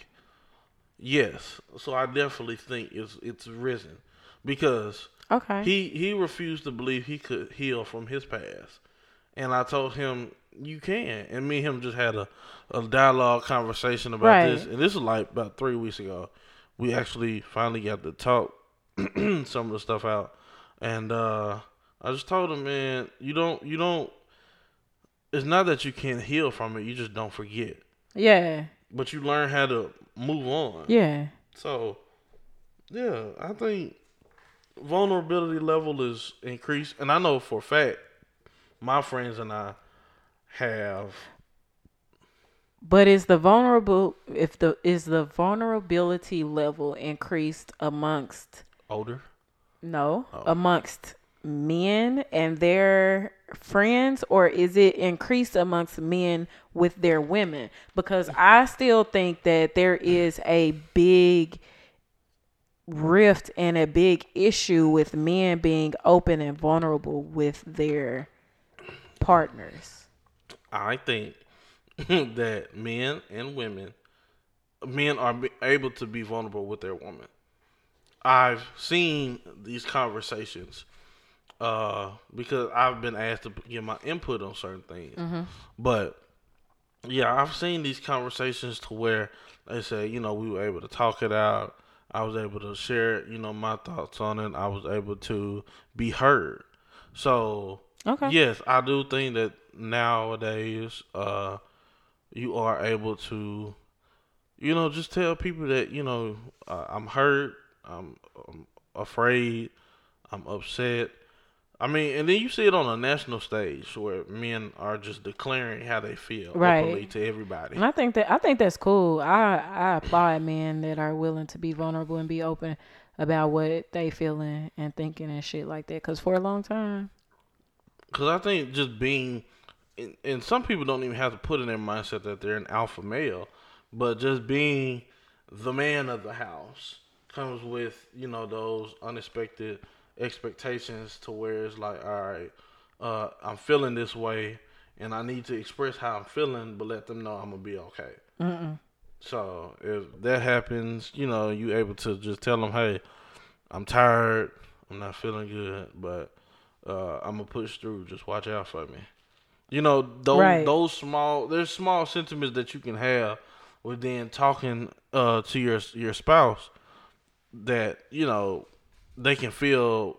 Yes. So I definitely think it's it's risen. Because Okay. he he refused to believe he could heal from his past. And I told him you can. And me and him just had a, a dialogue conversation about Right. this. And this was like about three weeks ago. We actually finally got to talk some of the stuff out. And uh I just told him, man, you don't you don't it's not that you can't heal from it, you just don't forget. yeah. But you learn how to move on. Yeah. So, yeah, I think vulnerability level is increased, and I know for a fact my friends and I have. But is the vulnerable if the is the vulnerability level increased amongst Older, no Oh. amongst men and their friends or is it increased amongst men with their women because i still think that there is a big rift and a big issue with men being open and vulnerable with their partners I think that men and women, men are able to be vulnerable with their woman. I've seen these conversations uh, because I've been asked to give my input on certain things. But yeah, I've seen these conversations to where they say, you know, we were able to talk it out. I was able to share, you know, my thoughts on it. I was able to be heard. So okay Yes, I do think that nowadays, uh, you are able to, you know, just tell people that you know uh, I'm hurt, I'm, I'm afraid, I'm upset. I mean, and then you see it on a national stage where men are just declaring how they feel Right. openly to everybody. And I think that I think that's cool. I I applaud men that are willing to be vulnerable and be open about what they feeling and thinking and shit like that. Cause for a long time, Because I think just being, and, and some people don't even have to put in their mindset that they're an alpha male, but just being the man of the house comes with, you know, those unexpected expectations to where it's like, all right, uh, I'm feeling this way and I need to express how I'm feeling, but let them know I'm going to be okay. Mm-mm. So if that happens, you know, you able to just tell them, hey, I'm tired, I'm not feeling good, but uh, I'm gonna push through. Just watch out for me. You know, those Right. those small there's small sentiments that you can have within talking uh, to your your spouse that you know they can feel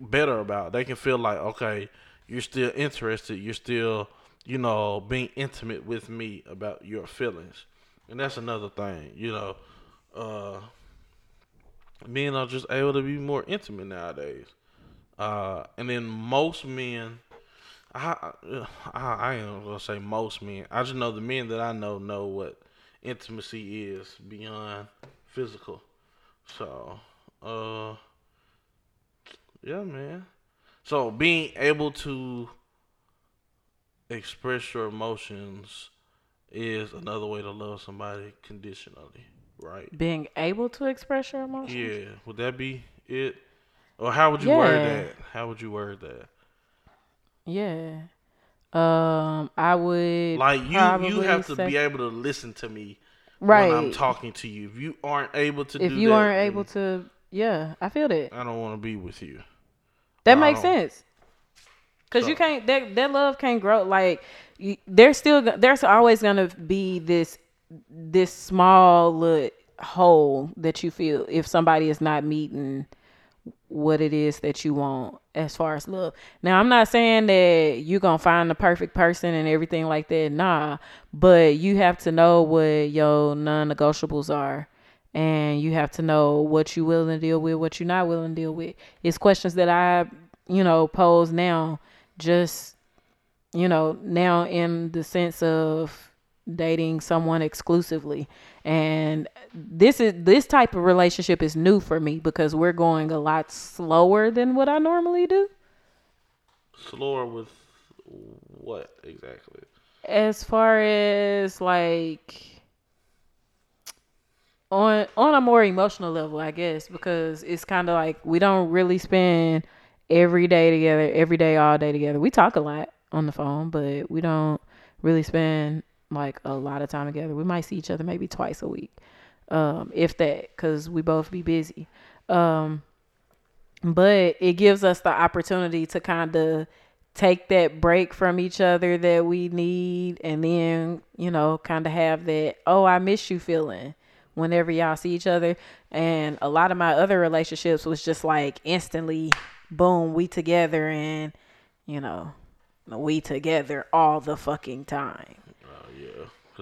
better about. They can feel like okay, you're still interested. You're still you know being intimate with me about your feelings, and that's another thing. You know, uh, men are just able to be more intimate nowadays. Uh, and then most men, I, I I ain't gonna say most men. I just know the men that I know know what intimacy is beyond physical. So, uh, yeah, man. So being able to express your emotions is another way to love somebody conditionally, right? being able to express your emotions. Yeah, would that be it? Or how would you word that? How would you word that? Yeah. Um, I would Like you, you have to say- be able to listen to me right. when I'm talking to you. If you aren't able to, if you that, aren't able to, yeah, I feel that. I don't want to be with you. That I makes don't- sense. Cause you can't that that love can't grow like you, there's still there's always gonna be this this small little hole that you feel if somebody is not meeting what it is that you want as far as love. Now I'm not saying that you're gonna find the perfect person and everything like that, nah. But you have to know what your non negotiables are. And you have to know what you're willing to deal with, what you're not willing to deal with. It's questions that I, you know, pose now, just, you know, now in the sense of dating someone exclusively. And this is this type of relationship is new for me because we're going a lot slower than what I normally do. Slower with what exactly? As far as like on on a more emotional level, I guess, because it's kind of like we don't really spend every day together, every day all day together. We talk a lot. on the phone, but we don't really spend like a lot of time together. We might see each other maybe twice a week, um, if that, because we both be busy. Um, but it gives us the opportunity to kind of take that break from each other that we need and then you know kind of have that oh i miss you feeling whenever y'all see each other and a lot of my other relationships was just like instantly boom we together and you know we together all the fucking time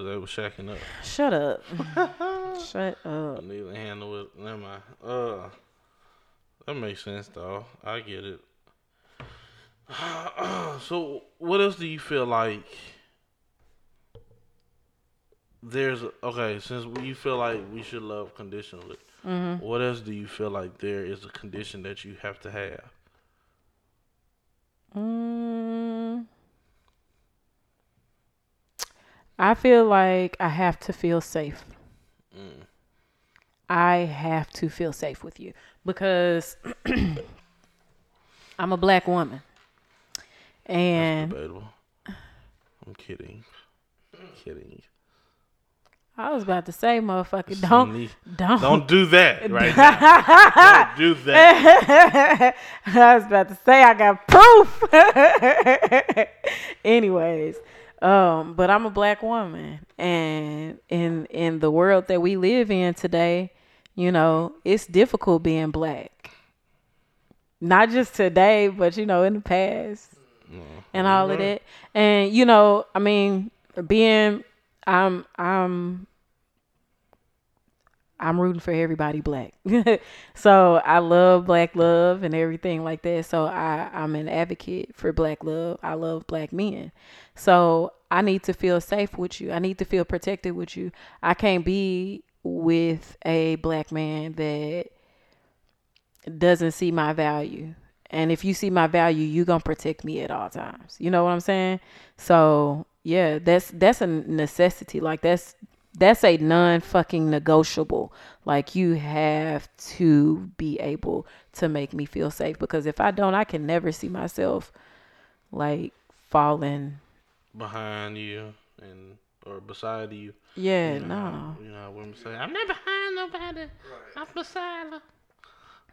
because they were shacking up. shut up shut up I need to handle it. Never mind. Uh, that makes sense though. I get it. so, what else do you feel like? There's okay. Since you feel like we should love conditionally, Mm-hmm. what else do you feel like there is a condition that you have to have? Mm, I feel like I have to feel safe. Mm. I have to feel safe with you because I'm a black woman. And. I'm kidding. kidding. I was about to say, motherfucker, don't, don't, Don't do that right now. Don't do that. I was about to say I got proof. Anyways, um, but I'm a black woman, and in in the world that we live in today, you know, it's difficult being black. Not just today, but you know, in the past and all of that. And you know, I mean, being I'm I'm I'm rooting for everybody black. so I love black love and everything like that. So I, I'm an advocate for black love. I love black men. So I need to feel safe with you. I need to feel protected with you. I can't be with a black man that doesn't see my value. And if you see my value, you gonna protect me at all times. You know what I'm saying? So yeah, that's that's a necessity. Like that's that's a non fucking negotiable. Like you have to be able to make me feel safe because if I don't, I can never see myself like falling. Behind you and or beside you. Yeah, You know, no. how- You know how women say, I'm not behind nobody. I'm beside her.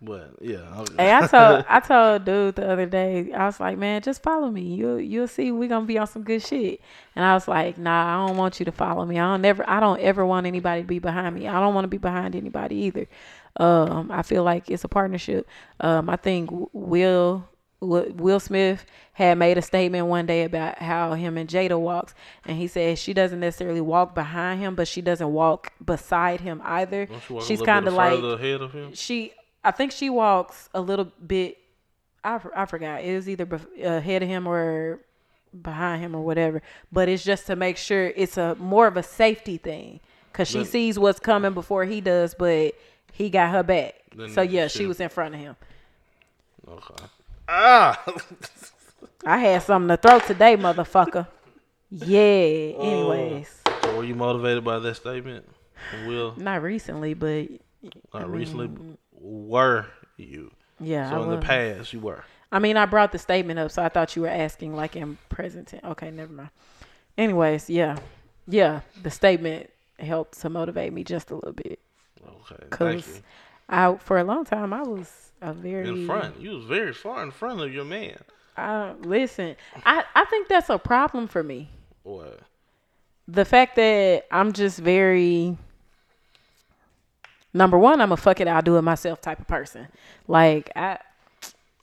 But yeah. Hey, I told I told dude the other day, I was like, man, just follow me. You you'll see we're gonna be on some good shit. And I was like, nah, I don't want you to follow me. I don't never I don't ever want anybody to be behind me. I don't want to be behind anybody either. Um, I feel like it's a partnership. Um, I think Will Will Smith had made a statement one day about how him and Jada walks, and he said she doesn't necessarily walk behind him, but she doesn't walk beside him either. Don't you walk a She's kind of like ahead of him? she i think she walks a little bit I, I forgot it was either ahead of him or behind him or whatever but it's just to make sure it's a more of a safety thing because she sees what's coming before he does but he got her back so yeah she was in front of him Okay. Ah! i had something to throw today motherfucker yeah Oh. anyways so were you motivated by that statement? Will not recently but not recently were you? yeah So I in the past you were. I mean, I brought the statement up, so I thought you were asking like in present tense. Okay, never mind. Anyways, yeah, yeah, the statement helped to motivate me just a little bit. Okay. Thank you. I, for a long time, I was a very In front. You was very far in front of your man. I, listen, I I think that's a problem for me. What? The fact that I'm just very number one, I'm a fuck it, I'll do it myself type of person. Like I,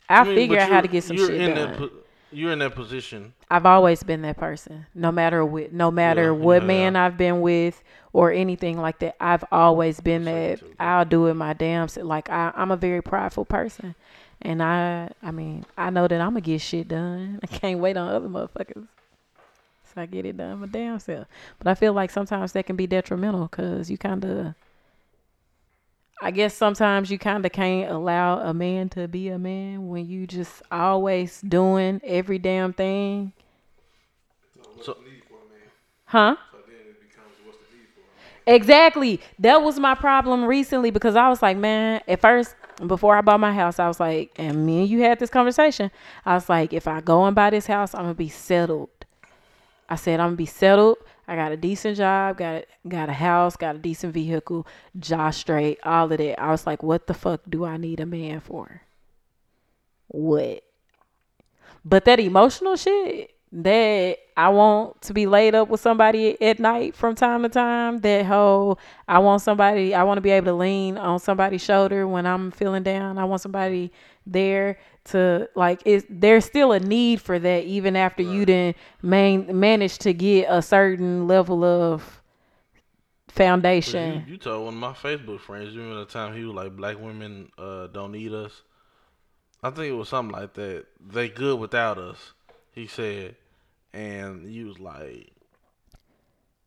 I, I mean, figure out how to get some you're shit in done. That, po- you're in that position. I've always been that person. No matter what, no matter Yeah, what yeah, man I've been with or anything like that, I've always been that. I'll do it my damn self. Like I, I'm a very prideful person, and I, I mean, I know that I'm gonna get shit done. I can't wait on other motherfuckers, so I get it done my damn self. But I feel like sometimes that can be detrimental because you kind of. I guess sometimes you kind of can't allow a man to be a man when you just always doing every damn thing. So- the need for a man? Huh? So becomes what's the need for a man? Exactly. That was my problem recently because I was like, man, at first before I bought my house, I was like, and me and you had this conversation. I was like, if I go and buy this house, I'm gonna be settled. I said I'm gonna be settled. I got a decent job, got got a house, got a decent vehicle, jaw straight, all of that. I was like, what the fuck do I need a man for? What? But that emotional shit that I want to be laid up with somebody at night from time to time. That whole I want somebody I want to be able to lean on somebody's shoulder when I'm feeling down. I want somebody there to like is there's still a need for that even after you didn't main manage to get a certain level of foundation. you told one of my Facebook friends, you remember the time he was like, black women uh, don't need us? I think it was something like that. They good without us, he said. And you was like,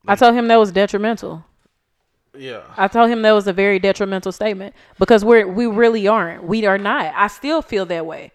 I told him that was detrimental. Yeah. I told him that was a very detrimental statement because we're we really aren't. We are not. I still feel that way.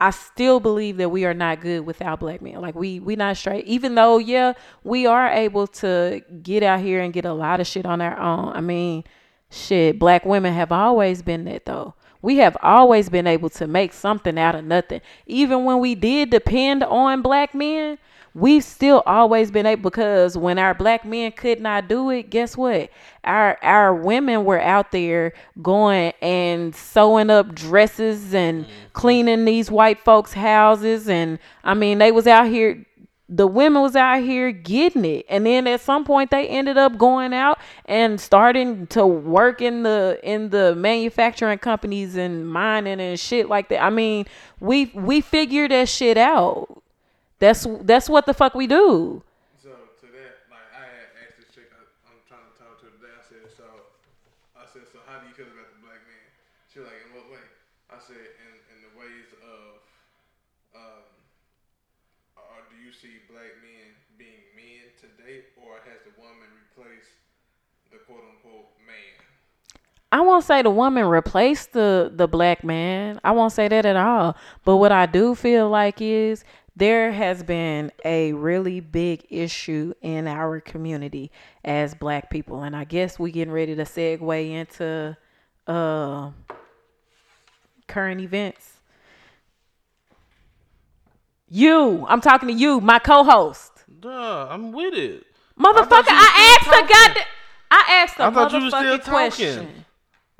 I still believe that we are not good without black men. Like we we not straight. Even though yeah, we are able to get out here and get a lot of shit on our own. I mean, shit, black women have always been that though. We have always been able to make something out of nothing. Even when we did depend on black men, we've still always been able because when our black men could not do it, guess what? Our our women were out there going and sewing up dresses and mm-hmm. cleaning these white folks' houses. And I mean they was out here the women was out here getting it. And then at some point they ended up going out and starting to work in the in the manufacturing companies and mining and shit like that. I mean we we figured that shit out that's that's what the fuck we do So to that, like I had asked this chick, I, I'm trying to talk to her today. I said, so, I said, so how do you feel about the black man? She was like, in what way? I said, in in the ways of, um, or do you see black men being men today, or has the woman replaced the quote unquote man? I won't say the woman replaced the the black man. I won't say that at all. But what I do feel like is there has been a really big issue in our community as black people, and I guess we getting ready to segue into uh current events. You, I'm talking to you, my co-host. Duh, I'm with it. Motherfucker, was I, asked a goddamn I asked a I thought you was still motherfucking talking. question.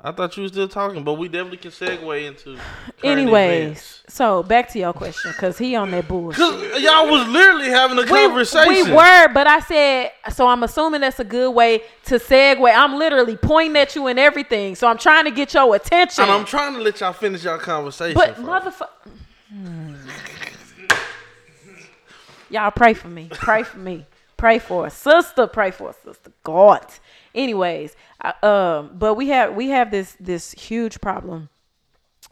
I thought you were still talking, but we definitely can segue into. Anyways, events. so back to your question, cause he on that bullshit. Y'all was literally having a We, conversation. we were, but I said so. I'm assuming that's a good way to segue. I'm literally pointing at you and everything, so I'm trying to get your attention. and I'm trying to let y'all finish y'all conversation. but motherfucker, hmm. y'all pray for me. Pray for me. Pray for a sister. Pray for a sister. God. Anyways, I, um, but we have we have this this huge problem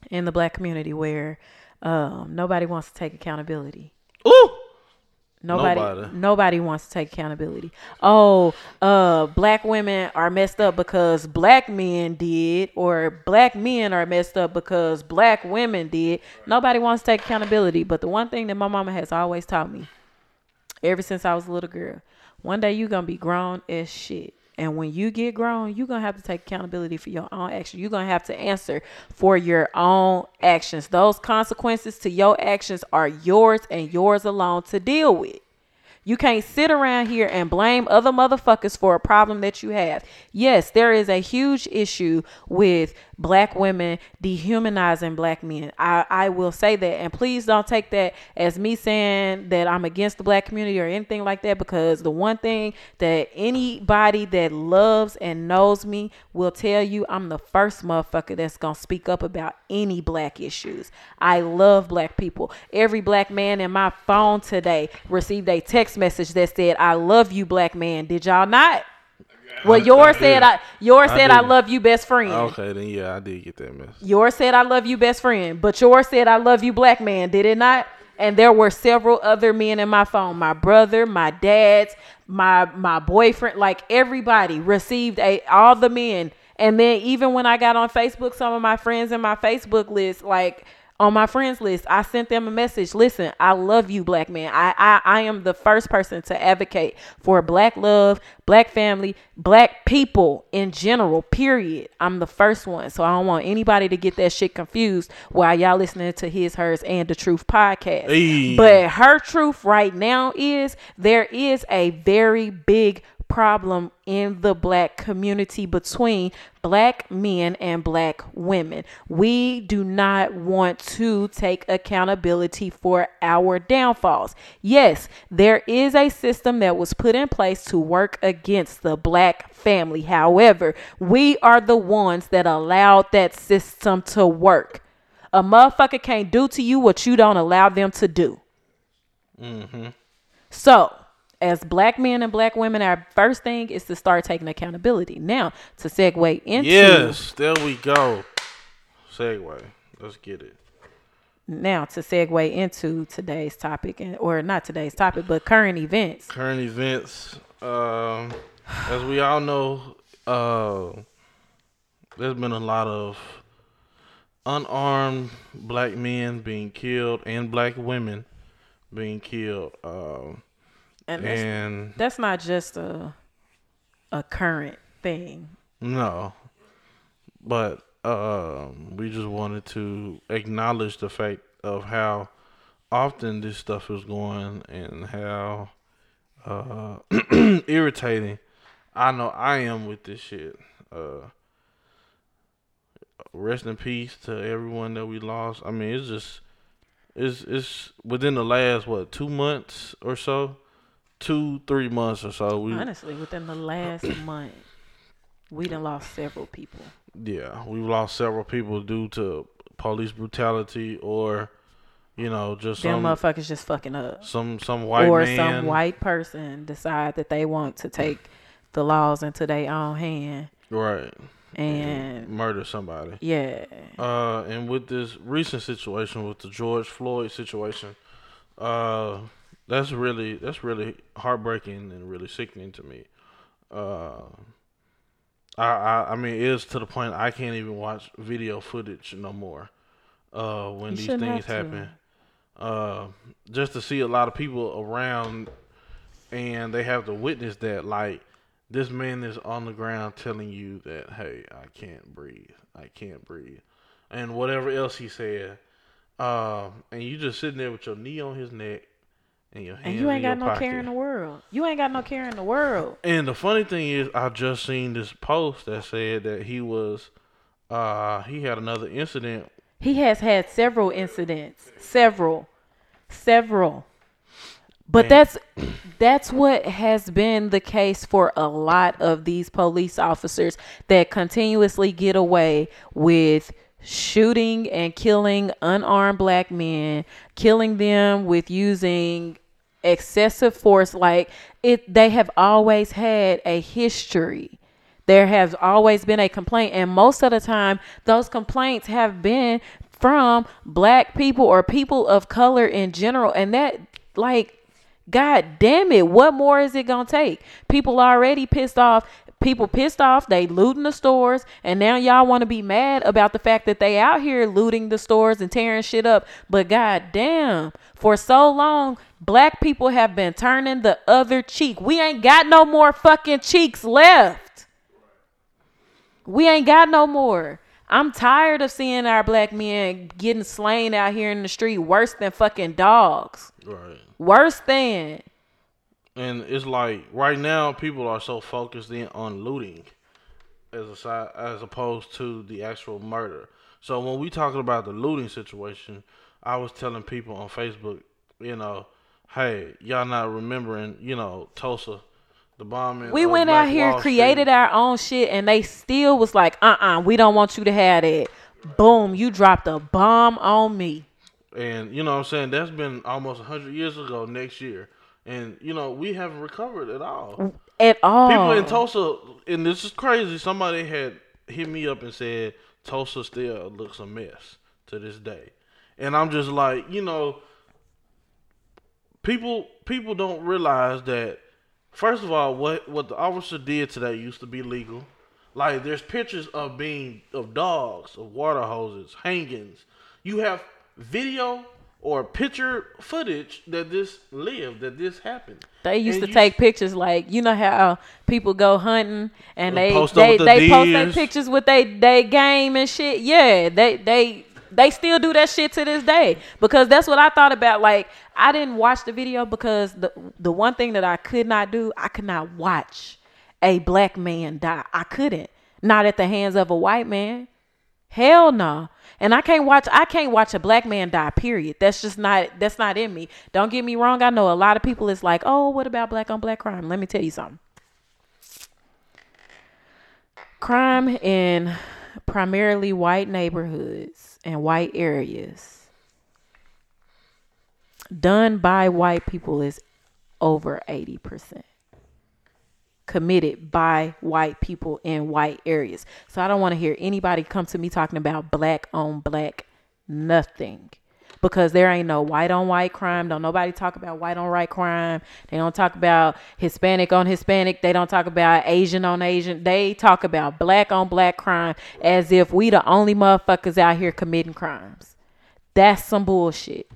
in the black community where um nobody wants to take accountability. Ooh, Nobody, Nobody. nobody wants to take accountability. Oh, uh, black women are messed up because black men did, or black men are messed up because black women did. Nobody wants to take accountability. But the one thing that my mama has always taught me, ever since I was a little girl, one day you're gonna be grown as shit. And when you get grown, you're gonna have to take accountability for your own actions. You're gonna have to answer for your own actions. Those consequences to your actions are yours and yours alone to deal with. You can't sit around here and blame other motherfuckers for a problem that you have. Yes, there is a huge issue with black women dehumanizing black men. I, I will say that. And please don't take that as me saying that I'm against the black community or anything like that because the one thing that anybody that loves and knows me will tell you I'm the first motherfucker that's going to speak up about any black issues. I love black people. Every black man in my phone today received a text message that said, I love you, black man. Did y'all not? Well, yours said. I yours I said I did. love you, best friend. okay, then yeah, I did get that message. Yours said I love you, best friend. But yours said I love you, black man. Did it not? And there were several other men in my phone. My brother, my dad's, my my boyfriend, like everybody received a all the men. And then even when I got on Facebook, some of my friends in my Facebook list, like on my friends list. I sent them a message. Listen, I love you, black man. I, I, I am the first person to advocate for black love, black family, black people in general, period. I'm the first one. So I don't want anybody to get that shit confused while y'all listening to his, hers, and the truth podcast. Hey. But her truth right now is there is a very big problem in the black community between black men and black women. We do not want to take accountability for our downfalls. Yes, there is a system that was put in place to work against the black family. However, we are the ones that allowed that system to work. A motherfucker can't do to you what you don't allow them to do. Mhm. So, as black men and black women, our first thing is to start taking accountability. Now, to segue into Yes, there we go. Segue. Let's get it. now to segue into today's topic and or not today's topic, but current events. Current events. Um, as we all know, uh, there's been a lot of unarmed black men being killed and black women being killed. Um, And that's, that's not just a a current thing. No, but um, we just wanted to acknowledge the fact of how often this stuff is going and how uh, irritating I know I am with this shit. Uh, rest in peace to everyone that we lost. I mean, it's just it's it's within the last what two months or so, two three months or so. We Honestly, within the last month, we done lost several people. Yeah, we've lost several people due to police brutality or, you know, just Them some motherfuckers just fucking up. some some white or man. some white person decide that they want to take the laws into their own hand right and murder somebody. yeah Uh, and with this recent situation with the George Floyd situation, uh, that's really that's really heartbreaking and really sickening to me. Uh, I, I I mean, it's to the point I can't even watch video footage no more. Uh, when You these things happen, uh, just to see a lot of people around, and they have to witness that. Like this man is on the ground telling you that, hey, I can't breathe, I can't breathe, and whatever else he said. Um, and you just sitting there with your knee on his neck and your and you ain't in got no care in the world. You ain't got no care in the world. And the funny thing is, I just seen this post that said that he was, uh, he had another incident. he has had several incidents. Several. Several. But Man. that's that's what has been the case for a lot of these police officers that continuously get away with shooting and killing unarmed black men, killing them with using excessive force like it they have always had a history. There has always been a complaint and most of the time those complaints have been from black people or people of color in general and that like god damn it what more is it gonna take? People already pissed off people pissed off they looting the stores and now y'all want to be mad about the fact that they out here looting the stores and tearing shit up but god damn for so long black people have been turning the other cheek we ain't got no more fucking cheeks left we ain't got no more. I'm tired of seeing our black men getting slain out here in the street worse than fucking dogs. Right. Worse than. And it's like right now, people are so focused in on looting, as a side, as opposed to the actual murder. So when we talking about the looting situation, I was telling people on Facebook, you know, hey, y'all not remembering, you know, Tulsa, the bombing. We went Black out here, Wall created Street. our own shit, and they still was like, uh uh we don't want you to have that. Boom, you dropped a bomb on me. And you know what I'm saying? That's been almost 100 years ago next year. And you know, we haven't recovered at all. At all. People in Tulsa, and this is crazy. Somebody had hit me up and said Tulsa still looks a mess to this day, and I'm just like, you know, people people don't realize that. First of all, what what the officer did today used to be legal. Like there's pictures of being of dogs, of water hoses, hangings. You have video or picture footage that this lived, that this happened. They used And to take pictures like you know how people go hunting and they post they, the they post their pictures with they they game and shit. Yeah, they they they still do that shit to this day because that's what I thought about. Like I didn't watch the video because the the one thing that I could not do, I could not watch a black man die. I couldn't. Not at the hands of a white man. Hell no. And I can't watch I can't watch a black man die, period. That's just not that's not in me. Don't get me wrong. I know a lot of people is like, "Oh, what about black on black crime?" Let me tell you something. Crime in primarily white neighborhoods and white areas done by white people is over 80% committed by white people in white areas. So I don't want to hear anybody come to me talking about black on black nothing. Because there ain't no white on white crime. Don't nobody talk about white on white crime. They don't talk about Hispanic on Hispanic. They don't talk about Asian on Asian. They talk about black on black crime as if we the only motherfuckers out here committing crimes. That's some bullshit.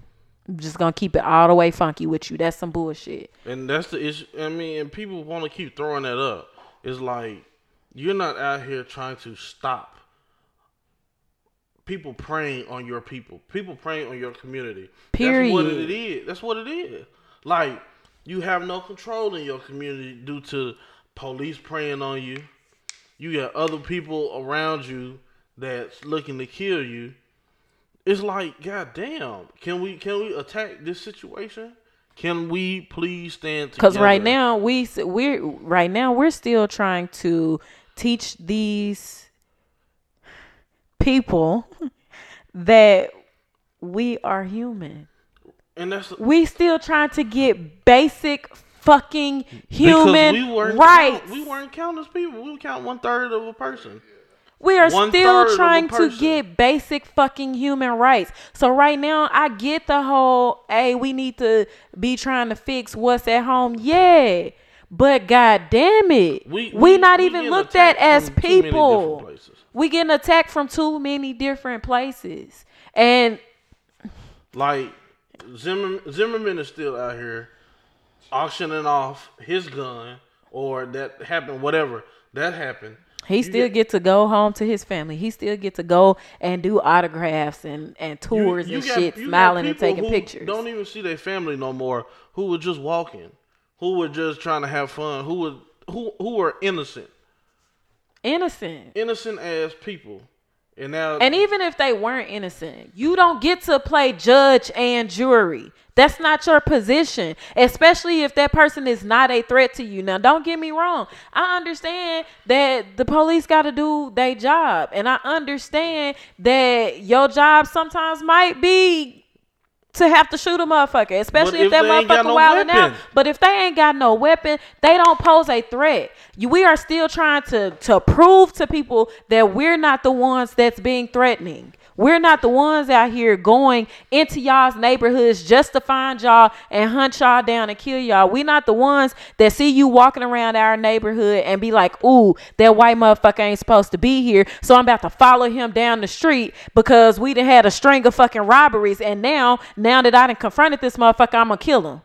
I'm just gonna keep it all the way funky with you. That's some bullshit. And that's the issue. I mean, and people want to keep throwing that up. It's like you're not out here trying to stop people preying on your people. People preying on your community. Period. That's what it is. That's what it is. Like you have no control in your community due to police preying on you. You got other people around you that's looking to kill you. It's like, goddamn, can we can we attack this situation? Can we please stand together? Because right now we we're right now we're still trying to teach these people that we are human. and that's We still trying to get basic fucking human we weren't rights. Count, we weren't counting as people. We would count one third of a person. We are One still trying to get basic fucking human rights. So right now, I get the whole, hey, we need to be trying to fix what's at home. Yeah. But god damn it. We- We, we- not we even looked at as from too many different people. We getting attacked from too many different places. And Like Zimmer, Zimmerman is still out here auctioning off his gun, or that happened. Whatever that happened. He You still get- get to go home to his family. He still get to go and do autographs and, and tours you and got- shit, smiling and taking pictures. Don't even see their family no more. Who were just walking, who were just trying to have fun, who were who who were innocent, Innocent. innocent as people, and now And even if they weren't innocent, you don't get to play judge and jury. That's not your position, especially if that person is not a threat to you. Now, don't get me wrong. I understand that the police got to do their job, and I understand that your job sometimes might be to have to shoot a motherfucker, especially if, if that they ain't got motherfucker no wilding out. But if they ain't got no weapon, they don't pose a threat. You, we are still trying to to prove to people that we're not the ones that's being threatening. We're not the ones out here going into y'all's neighborhoods just to find y'all and hunt y'all down and kill y'all. We're not the ones that see you walking around our neighborhood and be like, ooh, that white motherfucker ain't supposed to be here. So I'm about to follow him down the street because we done had a string of fucking robberies. And now, now that I done confronted this motherfucker, I'm gonna kill him.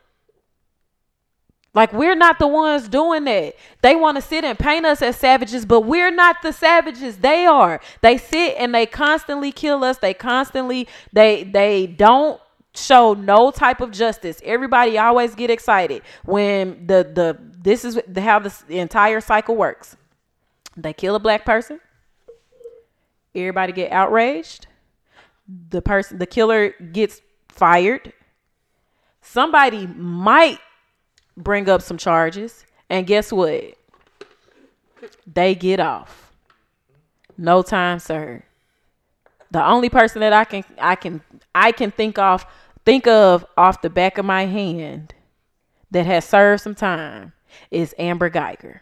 Like we're not the ones doing that. They want to sit and paint us as savages, but we're not the savages. They are. They sit and they constantly kill us. They constantly they they don't show no type of justice. Everybody always get excited when the the this is how this the entire cycle works. They kill a black person. Everybody get outraged. The person the killer gets fired. Somebody might bring up some charges, and guess what? They get off. No time served. The only person that I can I can I can think of think of off the back of my hand that has served some time is Amber Guyger.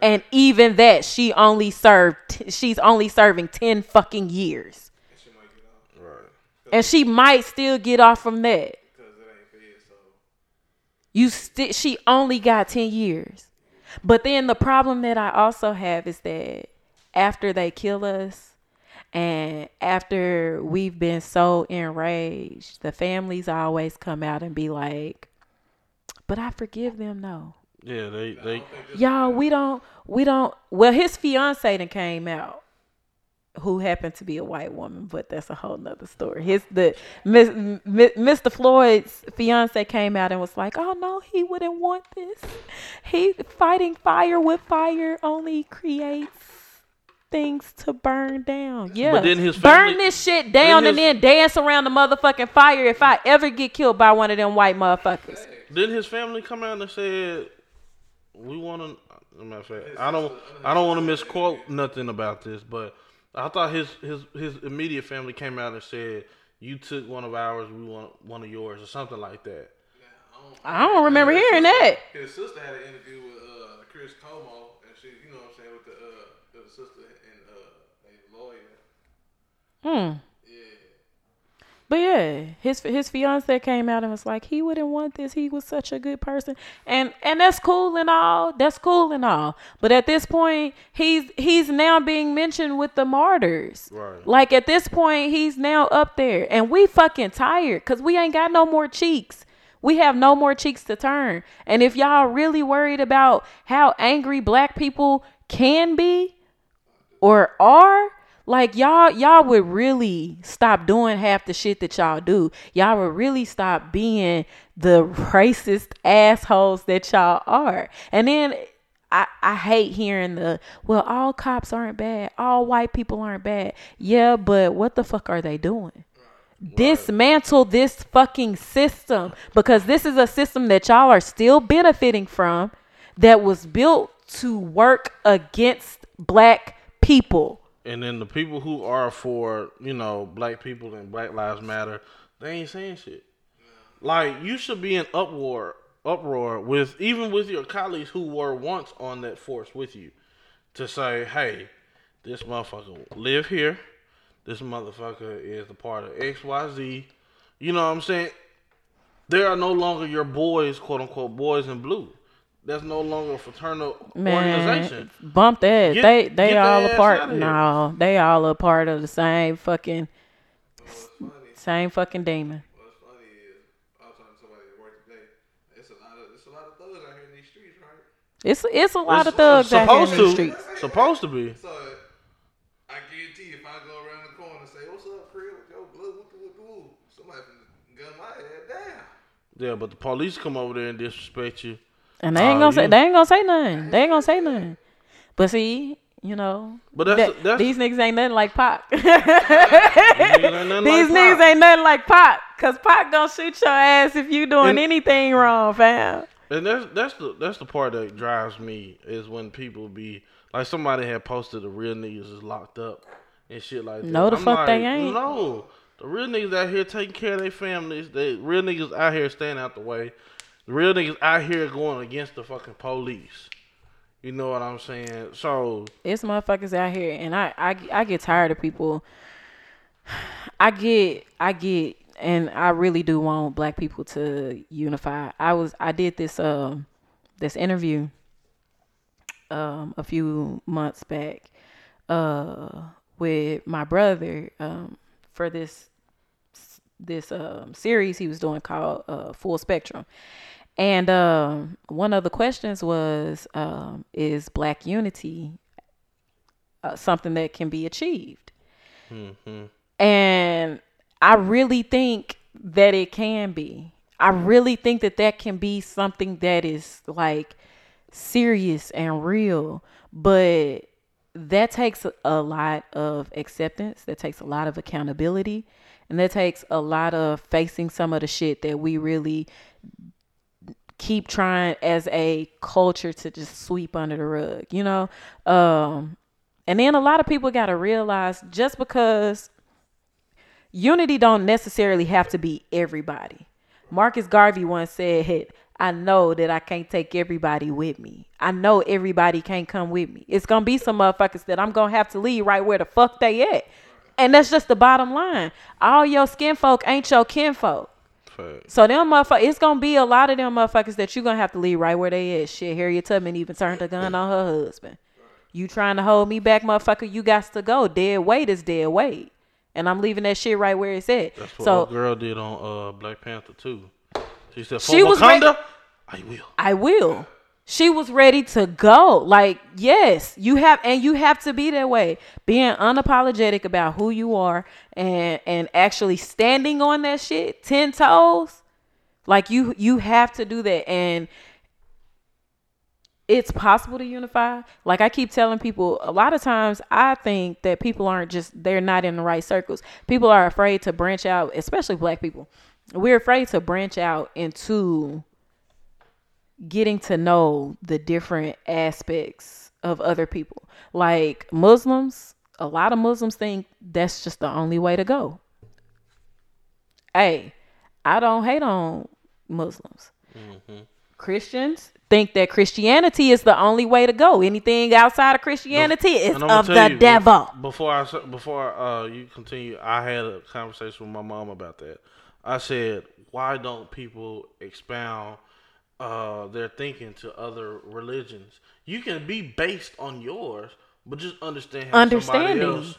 And even that she only served she's only serving 10 fucking years. right. And she might still get off from that. because it ain't fed. So You sti- she only got 10 years. But then the problem that I also have is that after they kill us, And after we've been so enraged, the families always come out and be like, "But I forgive them." No, Yeah, they they y'all, we don't, we don't. Well, his fiance then came out, who happened to be a white woman, but that's a whole nother story. His the Miss, M- Mr. Floyd's fiance came out and was like, "Oh no, he wouldn't want this. He fighting fire with fire only creates." Things to burn down. Yeah. But then his family, burn this shit down his- and then dance around the motherfucking fire if I ever get killed by one of them white motherfuckers. Didn't his family come out and said we want to? Matter of fact, I don't. I don't want to misquote nothing about this, but I thought his his his immediate family came out and said you took one of ours, we want one of yours, or something like that. I don't remember hearing that. His sister had an interview with uh, Chris Cuomo, and she, you know what I'm saying, with the uh, the sister and uh, a lawyer. Hmm. But yeah, his his fiance came out and was like, he wouldn't want this. He was such a good person, and and that's cool and all. That's cool and all. But at this point, he's he's now being mentioned with the martyrs. Right. Like at this point, he's now up there, and we fucking tired because we ain't got no more cheeks. We have no more cheeks to turn. And if y'all really worried about how angry black people can be, or are like y'all y'all would really stop doing half the shit that y'all do. Y'all would really stop being the racist assholes that y'all are. And then I, I hate hearing the well all cops aren't bad. All white people aren't bad. Yeah but what the fuck are they doing? Dismantle this fucking system because this is a system that y'all are still benefiting from that was built to work against black people And then the people who are for you know black people and Black Lives Matter, they ain't saying shit. Like you should be in uproar, uproar with even with your colleagues who were once on that force with you, to say, hey, this motherfucker live here. This motherfucker is a part of X Y Z. You know what I'm saying? They are no longer your boys, quote unquote, boys in blue. That's no longer a fraternal organization. Bump that. Get- they they their all ass a part. outta here. No, they all a part of the same fucking What's funny? same fucking demon. What's funny is I was talking to somebody at work today. It's a lot of it's a lot of thugs out here in these streets, right? It's it's a lot of thugs supposed to. streets. Supposed to be. So I guarantee if I go around the corner and say, "What's up, Crip? Yo, blood, whoop, whoop, whoop," somebody gun my head down. Yeah, but the police come over there and disrespect you. And they ain't Oh, gonna say they ain't gonna say nothing. They ain't gonna say nothing. But see, you know, But that's- that- that's- these niggas ain't nothing like Pac. These niggas ain't nothing like niggas Pac. ain't nothing like Pac, cause Pac gonna shoot your ass if you doing And- anything wrong, fam. And that's that's the that's the part that drives me is when people be like somebody had posted the real niggas is locked up and shit like that. No, the I'm fuck they ain't. No, the real niggas out here taking care of their families. The real niggas out here staying out the way. The real niggas out here going against the fucking police. You know what I'm saying? So It's motherfuckers out here, and I, I, I get tired of people. I get, I get, and I really do want black people to unify. I was, I did this, um, this interview, um, a few months back, uh, with my brother, um, for this, this, um, series he was doing called, uh, Full Spectrum. And um, one of the questions was, um, is black unity uh, something that can be achieved? And I really think that it can be. I really think that that can be something that is like serious and real, but that takes a lot of acceptance, that takes a lot of accountability, and that takes a lot of facing some of the shit that we really keep trying as a culture to just sweep under the rug, you know? Um and then a lot of people got to realize just because unity don't necessarily have to be everybody. Marcus Garvey once said, I know that I can't take everybody with me. I know everybody can't come with me. It's to be some motherfuckers that I'm to have to leave right where the fuck they at. And that's just the bottom line. All your skin folk ain't your kinfolk. Facts. So them motherfuckers, it's gonna be a lot of them motherfuckers that you're gonna have to leave right where they is. Shit, Harriet Tubman even turned a gun on her husband. You trying to hold me back, motherfucker? You got to go. Dead weight is dead weight, and I'm leaving that shit right where it's at. That's what so girl did on uh, Black Panther too. She said, "For She was Wakanda, I will." I will. She was ready to go. Like, yes, you have and you have to be that way. Being unapologetic about who you are and and actually standing on that shit 10 toes. Like you you have to do that and it's possible to unify. Like I keep telling people, a lot of times I think that people aren't just they're not in the right circles. People are afraid to branch out, especially black people. We're afraid to branch out into getting to know the different aspects of other people. Like Muslims, a lot of Muslims think that's just the only way to go. Hey, I don't hate on Muslims. Christians think that Christianity is the only way to go. Anything outside of Christianity is of the you, devil. Before I before uh, you continue, I had a conversation with my mom about that. I said, "Why don't people expound uh, their thinking to other religions? You can be based on yours, but just understand how somebody Understanding. else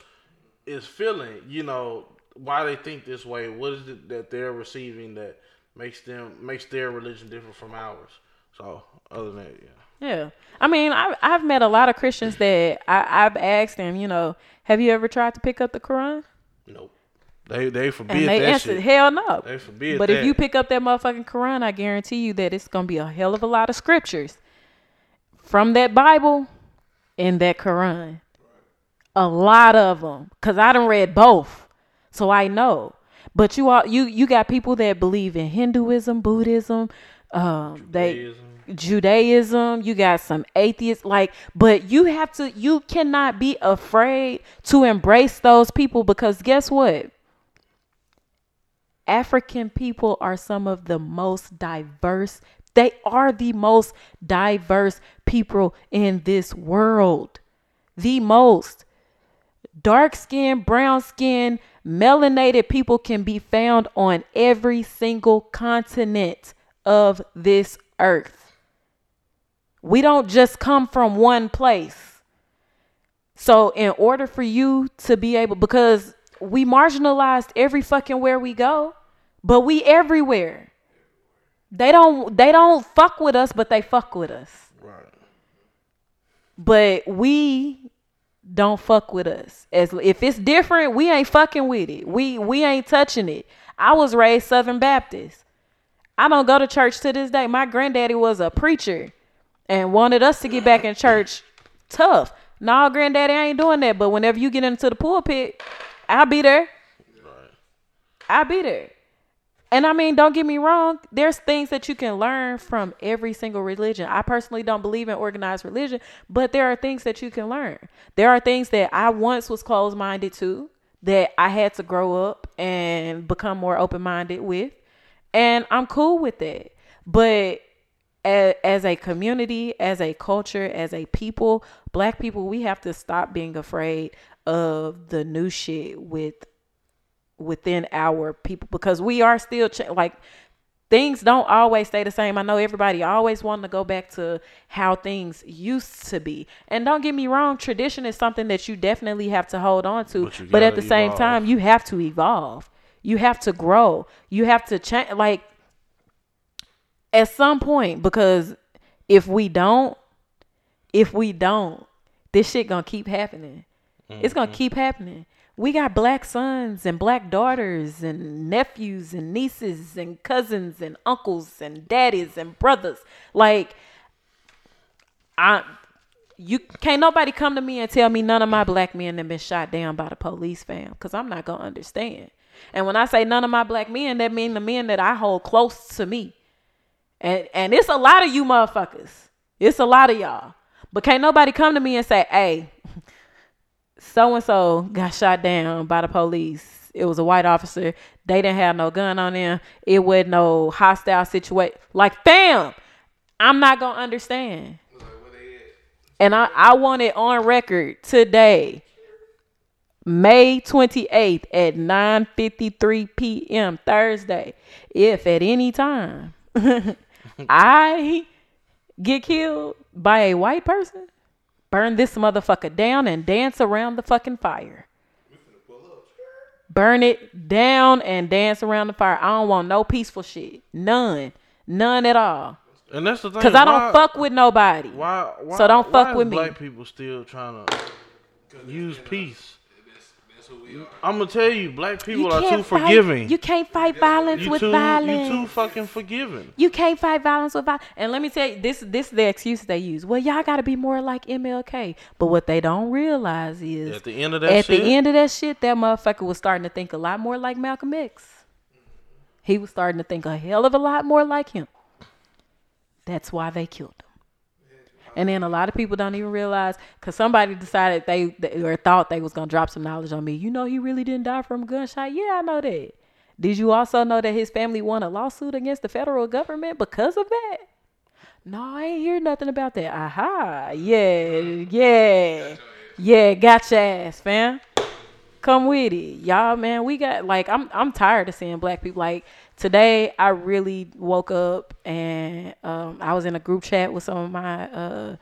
is feeling. You know why they think this way. What is it that they're receiving that makes them makes their religion different from ours? So other than that, yeah." Yeah. I mean, I've, I've met a lot of Christians that I, I've asked them, you know, have you ever tried to pick up the Quran? Nope. They they forbid And they that answered, shit. hell no. They forbid that. But that. if you pick up that motherfucking Quran, I guarantee you that it's gonna be a hell of a lot of scriptures from that Bible and that Quran. A lot of them, cause I done read both, so I know. But you all, you you got people that believe in Hinduism, Buddhism, um, they Judaism. Judaism, you got some atheists like but you have to you cannot be afraid to embrace those people because guess what? African people are some of the most diverse. They are the most diverse people in this world. The most dark skin, brown skin, melanated people can be found on every single continent of this earth. We don't just come from one place. So, in order for you to be able, because we marginalized every fucking where we go, but we everywhere. They don't they don't fuck with us, but they fuck with us. Right. But we don't fuck with us. As if it's different, we ain't fucking with it. We we ain't touching it. I was raised Southern Baptist. I don't go to church to this day. My granddaddy was a preacher and wanted us to get back in church tough. No, granddaddy ain't doing that. But whenever you get into the pulpit, I'll be there. Right. I'll be there. And I mean, don't get me wrong, there's things that you can learn from every single religion. I personally don't believe in organized religion, but there are things that you can learn. There are things that I once was closed minded to that I had to grow up and become more open minded with. And I'm cool with that. But as, as a community, as a culture, as a people, black people, we have to stop being afraid of the new shit with within our people because we are still ch- like things don't always stay the same. I know everybody always wanting to go back to how things used to be. And don't get me wrong, tradition is something that you definitely have to hold on to. But But, at the same time, you have to evolve. You have to grow. You have to change like at some point because if we don't if we don't this shit gonna keep happening it's gonna keep happening we got black sons and black daughters and nephews and nieces and cousins and uncles and daddies and brothers like i you can't nobody come to me and tell me none of my black men have been shot down by the police fam because i'm not gonna understand and when i say none of my black men that mean the men that i hold close to me and and it's a lot of you motherfuckers. It's a lot of y'all. But can't nobody come to me and say, hey, so and so got shot down by the police. It was a white officer. They didn't have no gun on them. It was no hostile situation. Like, fam, I'm not gonna understand. And I, I want it on record today. May 28th at 9:53 p.m. Thursday. If at any time I get killed by a white person, burn this motherfucker down and dance around the fucking fire. Burn it down and dance around the fire. I don't want no peaceful shit. None. None at all. And that's the thing. Cause I don't why- fuck with nobody. Why, why? So don't why fuck with me. Black people still trying to use peace. That's, that's who we are. I'm gonna tell you, black people You are too fight- forgiving. You can't fight violence You with too, violence. you too fucking forgiving. You can't fight violence with violence. And let me tell you, this this is the excuse they use. Well, y'all got to be more like MLK. But what they don't realize is At the end of that at shit, the end of that shit, that motherfucker was starting to think a lot more like Malcolm X. He was starting to think a hell of a lot more like him. That's why they killed him. And then a lot of people don't even realize because somebody decided they, they or thought they was gonna drop some knowledge on me. You know, he really didn't die from gunshot. Yeah, I know that. Did you also know that his family won a lawsuit against the federal government because of that? No, I ain't hear nothing about that. Aha, yeah, yeah, yeah. Got your ass, fam. Come with it, y'all. Man, we got like I'm I'm tired of seeing black people. Like today, I really woke up and um, I was in a group chat with some of my uh,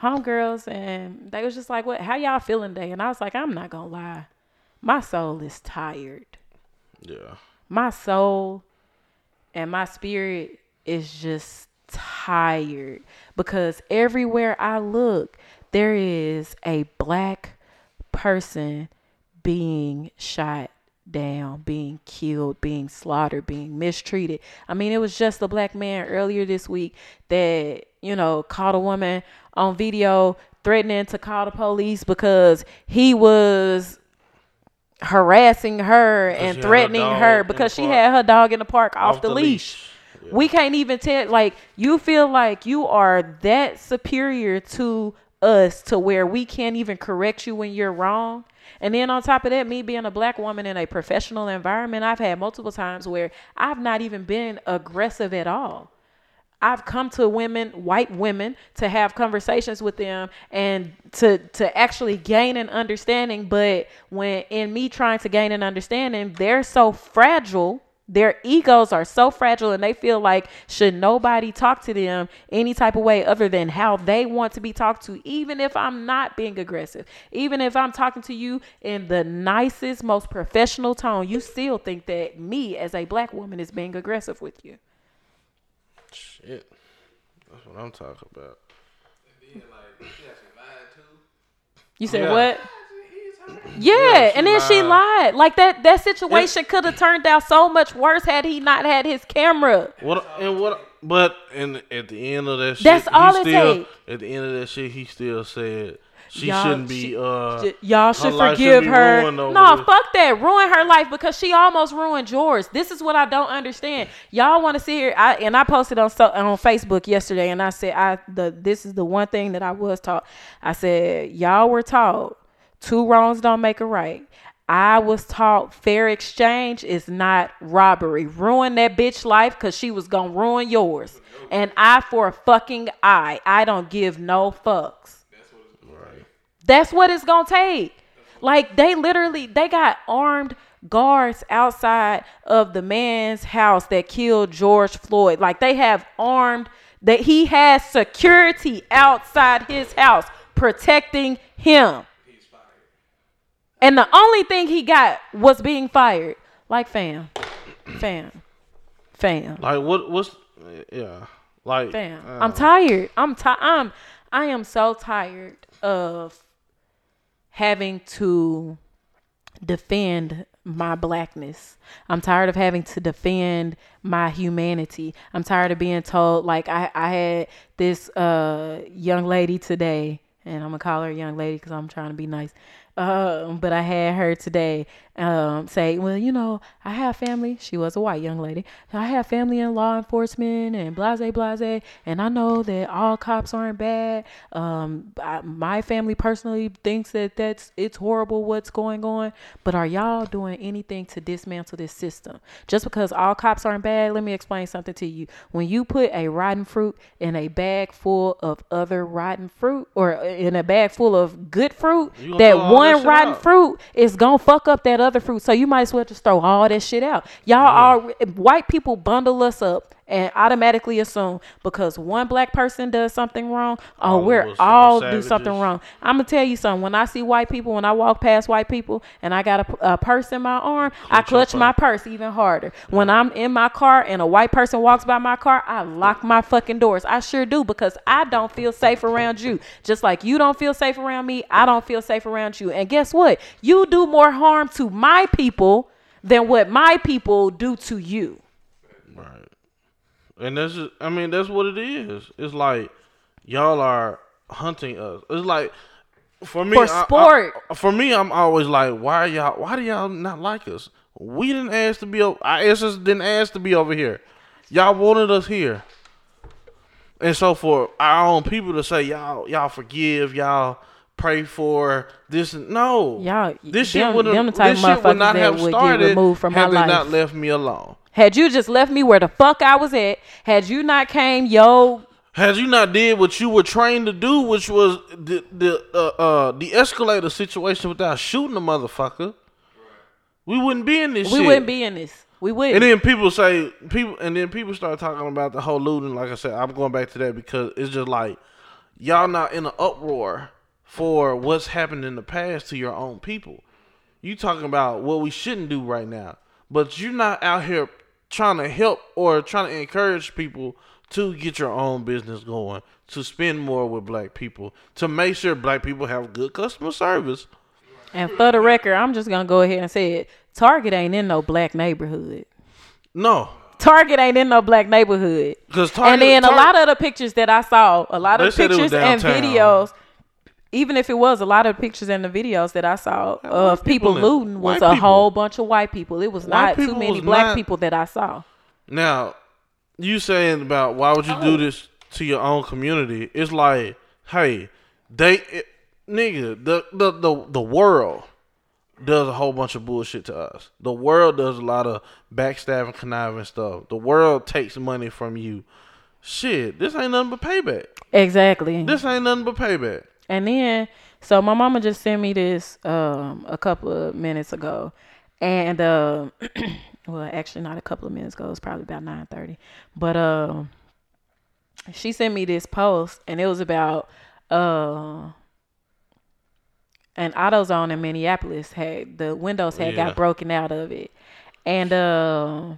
homegirls, and they was just like, "What? How y'all feeling today?" And I was like, "I'm not gonna lie, my soul is tired. yeah. My soul and my spirit is just tired because everywhere I look, there is a black person being shot down, being killed, being slaughtered, being mistreated. I mean, it was just a black man earlier this week that, you know, caught a woman on video threatening to call the police because he was harassing her and her threatening dog her because she had her dog in the park off, the, leash. We can't even tell like you feel like you are that superior to us to where we can't even correct you when you're wrong. And then on top of that, me being a black woman in a professional environment, I've had multiple times where I've not even been aggressive at all. I've come to women, white women, to have conversations with them and to to actually gain an understanding. But when in me trying to gain an understanding, they're so fragile. Their egos are so fragile, and they feel like should nobody talk to them any type of way other than how they want to be talked to. Even if I'm not being aggressive, even if I'm talking to you in the nicest, most professional tone, you still think that me as a black woman is being aggressive with you. Shit. That's what I'm talking about. And then, like, she actually lied too. You said Yeah. what? He's Yeah, and then she lied. lied. Like that that situation could have turned out so much worse had he not had his camera. What and what? But and at the end of that shit, That's he all it still, take. At the end of that shit, he still said she Y'all- shouldn't be. she- uh, Y'all should forgive her. No, this. fuck that. Ruin her life because she almost ruined yours. This is what I don't understand. Y'all want to see her? I and I posted on so, on Facebook yesterday, and I said I the this is the one thing that I was taught. I said y'all were taught two wrongs don't make a right. I was taught fair exchange is not robbery. Ruin that bitch life because she was gonna ruin yours. And I for a fucking eye. I don't give no fucks. That's what it's gonna take. Like they literally they got armed guards outside of the man's house that killed George Floyd. Like they have armed that he has security outside his house protecting him. And the only thing he got was being fired. Like fam. Fam. Fam. like what? What's yeah? Like Fam, uh, I'm tired. I'm ti- I'm I am so tired of having to defend my blackness. I'm tired of having to defend my humanity. I'm tired of being told like I I had this uh young lady today and I'm gonna call her a young lady because I'm trying to be nice. Um, but I had her today um, say, well, you know, I have family. She was a white young lady. I have family in law enforcement and blase, blase. And I know that all cops aren't bad. Um, I, my family personally thinks that that's it's horrible what's going on. But are y'all doing anything to dismantle this system? Just because all cops aren't bad, let me explain something to you. When you put a rotten fruit in a bag full of other rotten fruit, or in a bag full of good fruit, that one rotten out. fruit is gonna fuck up that other fruit. So you might as well just throw all that shit out. Y'all are white people bundle us up and automatically assume because one black person does something wrong, oh, All we're all do something wrong. I'm gonna tell you something. When I see white people, when I walk past white people, and I got a, a purse in my arm, I Clutch your clutch my purse even harder. When I'm in my car and a white person walks by my car, I lock my fucking doors. I sure do because I don't feel safe around you. Just like you don't feel safe around me, I don't feel safe around you. And guess what? You do more harm to my people than what my people do to you. And that's just, I mean, that's what it is. It's like y'all are hunting us. It's like for me, For I- I- sport. for me, I'm always like, why y'all? Why do y'all not like us? We didn't ask to be. Our ancestors didn't ask to be over here. Y'all wanted us here. And so for our own people to say y'all y'all forgive y'all pray for this no Y'all- this shit them- would them the type this shit would not have would started had they not left me alone. Had you just left me where the fuck I was at, had you not came, yo, Had you not did what you were trained to do, which was the the uh, uh the escalator situation without shooting the motherfucker, we wouldn't be in this we shit. wouldn't be in this. We wouldn't. And then people say people, and then people start talking about the whole looting. Like I said, I'm going back to that because it's just like y'all not in an uproar for what's happened in the past to your own people. You talking about what we shouldn't do right now, but you're not out here trying to help or trying to encourage people to get your own business going, to spend more with black people, to make sure black people have good customer service. And for the record, I'm just gonna go ahead and say it. Target ain't in no black neighborhood. No, Target ain't in no black neighborhood. because and then a lot of the pictures that I saw, a lot of said it was pictures and videos, even if it was a lot of pictures and the videos that I saw of people, people in- looting was a people. whole bunch of white people. It was White not too many black not- people that I saw. Now, you saying about why would you Oh. do this to your own community? It's like, hey, they, it, nigga, the, the the the world does a whole bunch of bullshit to us. The world does a lot of backstabbing, conniving stuff. The world takes money from you. Shit, this ain't nothing but payback. Exactly. This ain't nothing but payback. And then, so my mama just sent me this um, a couple of minutes ago, and um, well, actually not a couple of minutes ago. It was probably about nine thirty. But um, she sent me this post, and it was about uh, an AutoZone in Minneapolis had the windows had Yeah. got broken out of it, and uh,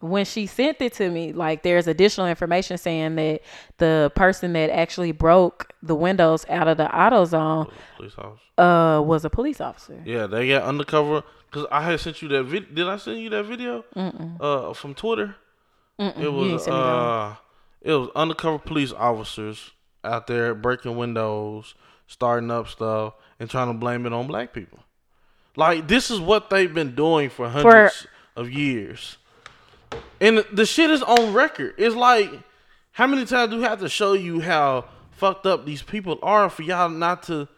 when she sent it to me, like there's additional information saying that the person that actually broke the windows out of the AutoZone uh was a police officer. Yeah, they got undercover. Cause I had sent you that video. Did I send you that video? Uh, from Twitter. It You ain't was send me that one. uh, it was undercover police officers out there breaking windows, starting up stuff, and trying to blame it on black people. Like this is what they've been doing for hundreds of years, and the shit is on record. It's like how many times do we have to show you how fucked up these people are for y'all not to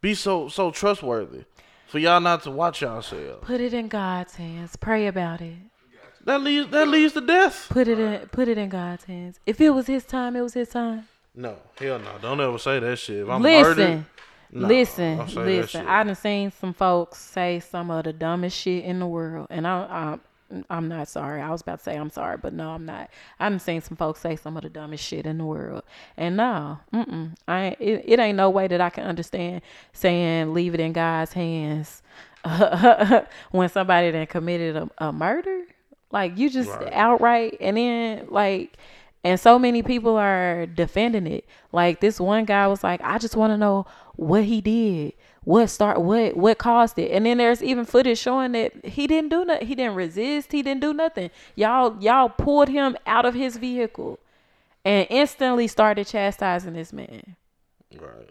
be so so trustworthy, for y'all not to watch yourselves. Put it in God's hands. Pray about it. That leads that leads to death. Put it in put it in God's hands. If it was his time, it was his time. No, hell no. Don't ever say that shit. If I'm listen, murdered, no, listen, don't say that listen. I done seen some folks say some of the dumbest shit in the world, and I, I, I'm not sorry. I was about to say I'm sorry, but no, I'm not. I done seen some folks say some of the dumbest shit in the world, and no, mm-mm, I, it, it ain't no way that I can understand saying leave it in God's hands when somebody done committed a, a murder. Like you just Right. outright, and then like. And so many people are defending it. Like this one guy was like, I just want to know what he did, what start, what what caused it. And then there's even footage showing that he didn't do nothing. He didn't resist. He didn't do nothing. Y'all y'all pulled him out of his vehicle, and instantly started chastising this man. Right.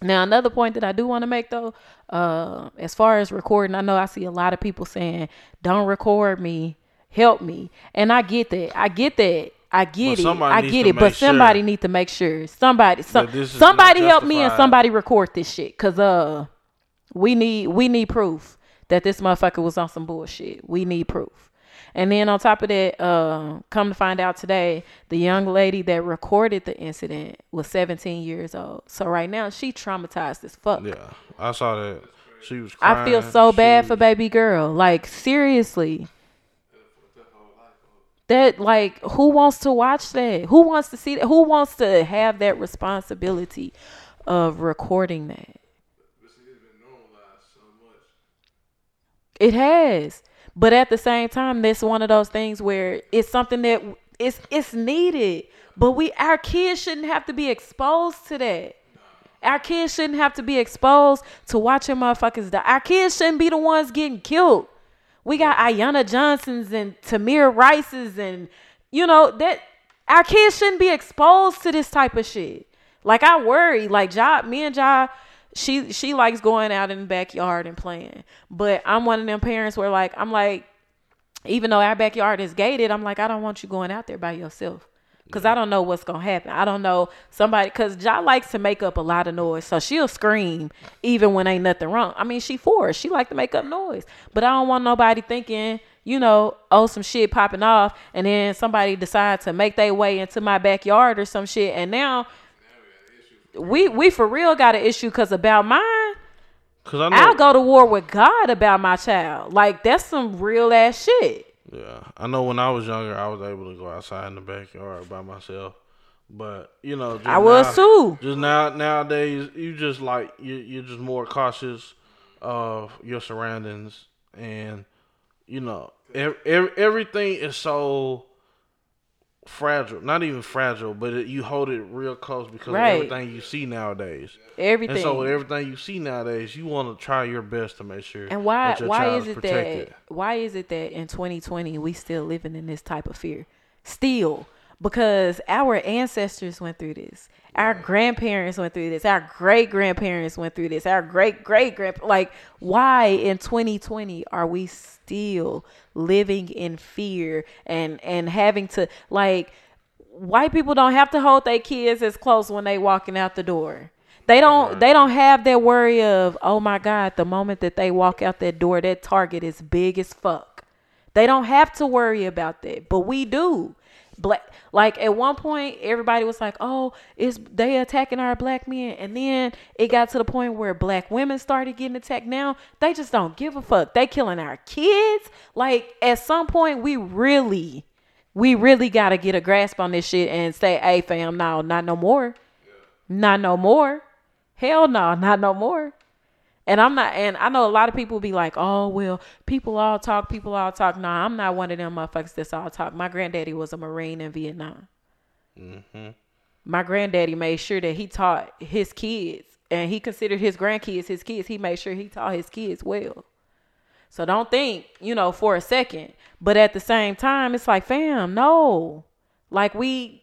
Now, another point that I do want to make though, uh, as far as recording, I know I see a lot of people saying, "Don't record me, help me," and I get that. I get that. I get it. I get it. But make sure somebody need to make sure. Somebody, some, that this is somebody help me and somebody record this shit, cause uh, we need we need proof that this motherfucker was on some bullshit. We need proof. And then on top of that, uh, come to find out today, the young lady that recorded the incident was 17 years old. So right now she traumatized as fuck. Yeah, I saw that. She was. Crying. I feel so She bad for baby girl. Like seriously. That like who wants to watch that? Who wants to see that? Who wants to have that responsibility of recording that? But see, it's been normalized so much. It has. But at the same time, that's one of those things where it's something that it's it's needed. But we our kids shouldn't have to be exposed to that. Our kids shouldn't have to be exposed to watching motherfuckers die. Our kids shouldn't be the ones getting killed. We got Ayanna Johnsons and Tamir Rices and you know that our kids shouldn't be exposed to this type of shit. Like I worry, like Ja, me and Ja, she she likes going out in the backyard and playing. But I'm one of them parents where like I'm like, even though our backyard is gated, I'm like I don't want you going out there by yourself. Cause I don't know what's gonna happen. I don't know somebody. Cause Ja likes to make up a lot of noise, so she'll scream even when ain't nothing wrong. I mean, she four. She like to make up noise, but I don't want nobody thinking, you know, oh some shit popping off, and then somebody decide to make their way into my backyard or some shit, and now we we for real got an issue. Cause about mine, Cause I know. I'll go to war with God about my child. Like that's some real ass shit. Yeah, I know. When I was younger, I was able to go outside in the backyard by myself. But you know, I was now- too. Just now, nowadays, you just like you. You're just more cautious of your surroundings, and you know, ev- ev- everything is so fragile. Not even fragile, but it, you hold it real close because Right. of everything you see nowadays. Everything. And so, with everything you see nowadays, you want to try your best to make sure. And why why child is it protected. that why is it that in 2020 we still living in this type of fear? Still, because our ancestors went through this. Our grandparents went through this. Our great grandparents went through this. Our great great grand like why in 2020 are we still living in fear and and having to like white people don't have to hold their kids as close when they walking out the door. They don't they don't have that worry of, oh my God, the moment that they walk out that door, that target is big as fuck. They don't have to worry about that. But we do. Black like at one point everybody was like, Oh, is they attacking our black men and then it got to the point where black women started getting attacked. Now they just don't give a fuck. They killing our kids. Like at some point we really we really gotta get a grasp on this shit and say, hey fam, no, not no more. Not no more. Hell no, not no more. And I'm not and I know a lot of people be like, oh well, people all talk, people all talk. Nah, I'm not one of them motherfuckers that's all talk. My granddaddy was a Marine in Vietnam. Mm-hmm. My granddaddy made sure that he taught his kids and he considered his grandkids his kids. He made sure he taught his kids well. So don't think, you know, for a second. But at the same time, it's like, fam, no. Like we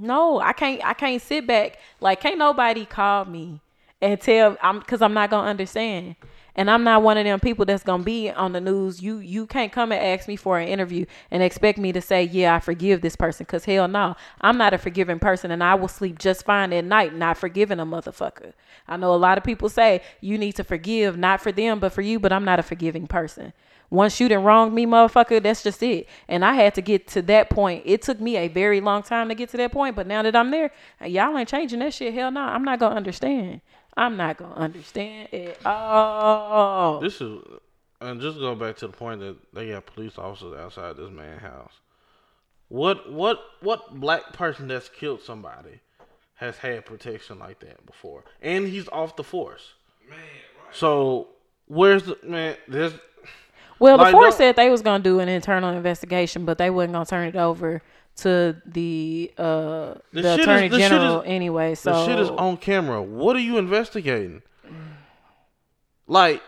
No, I can't I can't sit back. Like can't nobody call me and tell I'm cuz I'm not to understand. And I'm not one of them people that's to be on the news. You you can't come and ask me for an interview and expect me to say, "Yeah, I forgive this person." Cuz hell no. I'm not a forgiving person and I will sleep just fine at night not forgiving a motherfucker. I know a lot of people say you need to forgive not for them but for you, but I'm not a forgiving person. Once you done wronged me, motherfucker, that's just it. And I had to get to that point. It took me a very long time to get to that point, but now that I'm there, y'all ain't changing that shit. Hell no, I'm not gonna understand. I'm not gonna understand at all. This is, and just go back to the point that they got police officers outside this man's house. What what what black person that's killed somebody has had protection like that before, and he's off the force. Man, right. So where's the man? There's Well, the Like, force said they was gonna do an internal investigation, but they wasn't gonna turn it over to the uh The the, shit is- attorney the general is- anyway. So the shit is on camera. What are you investigating? Like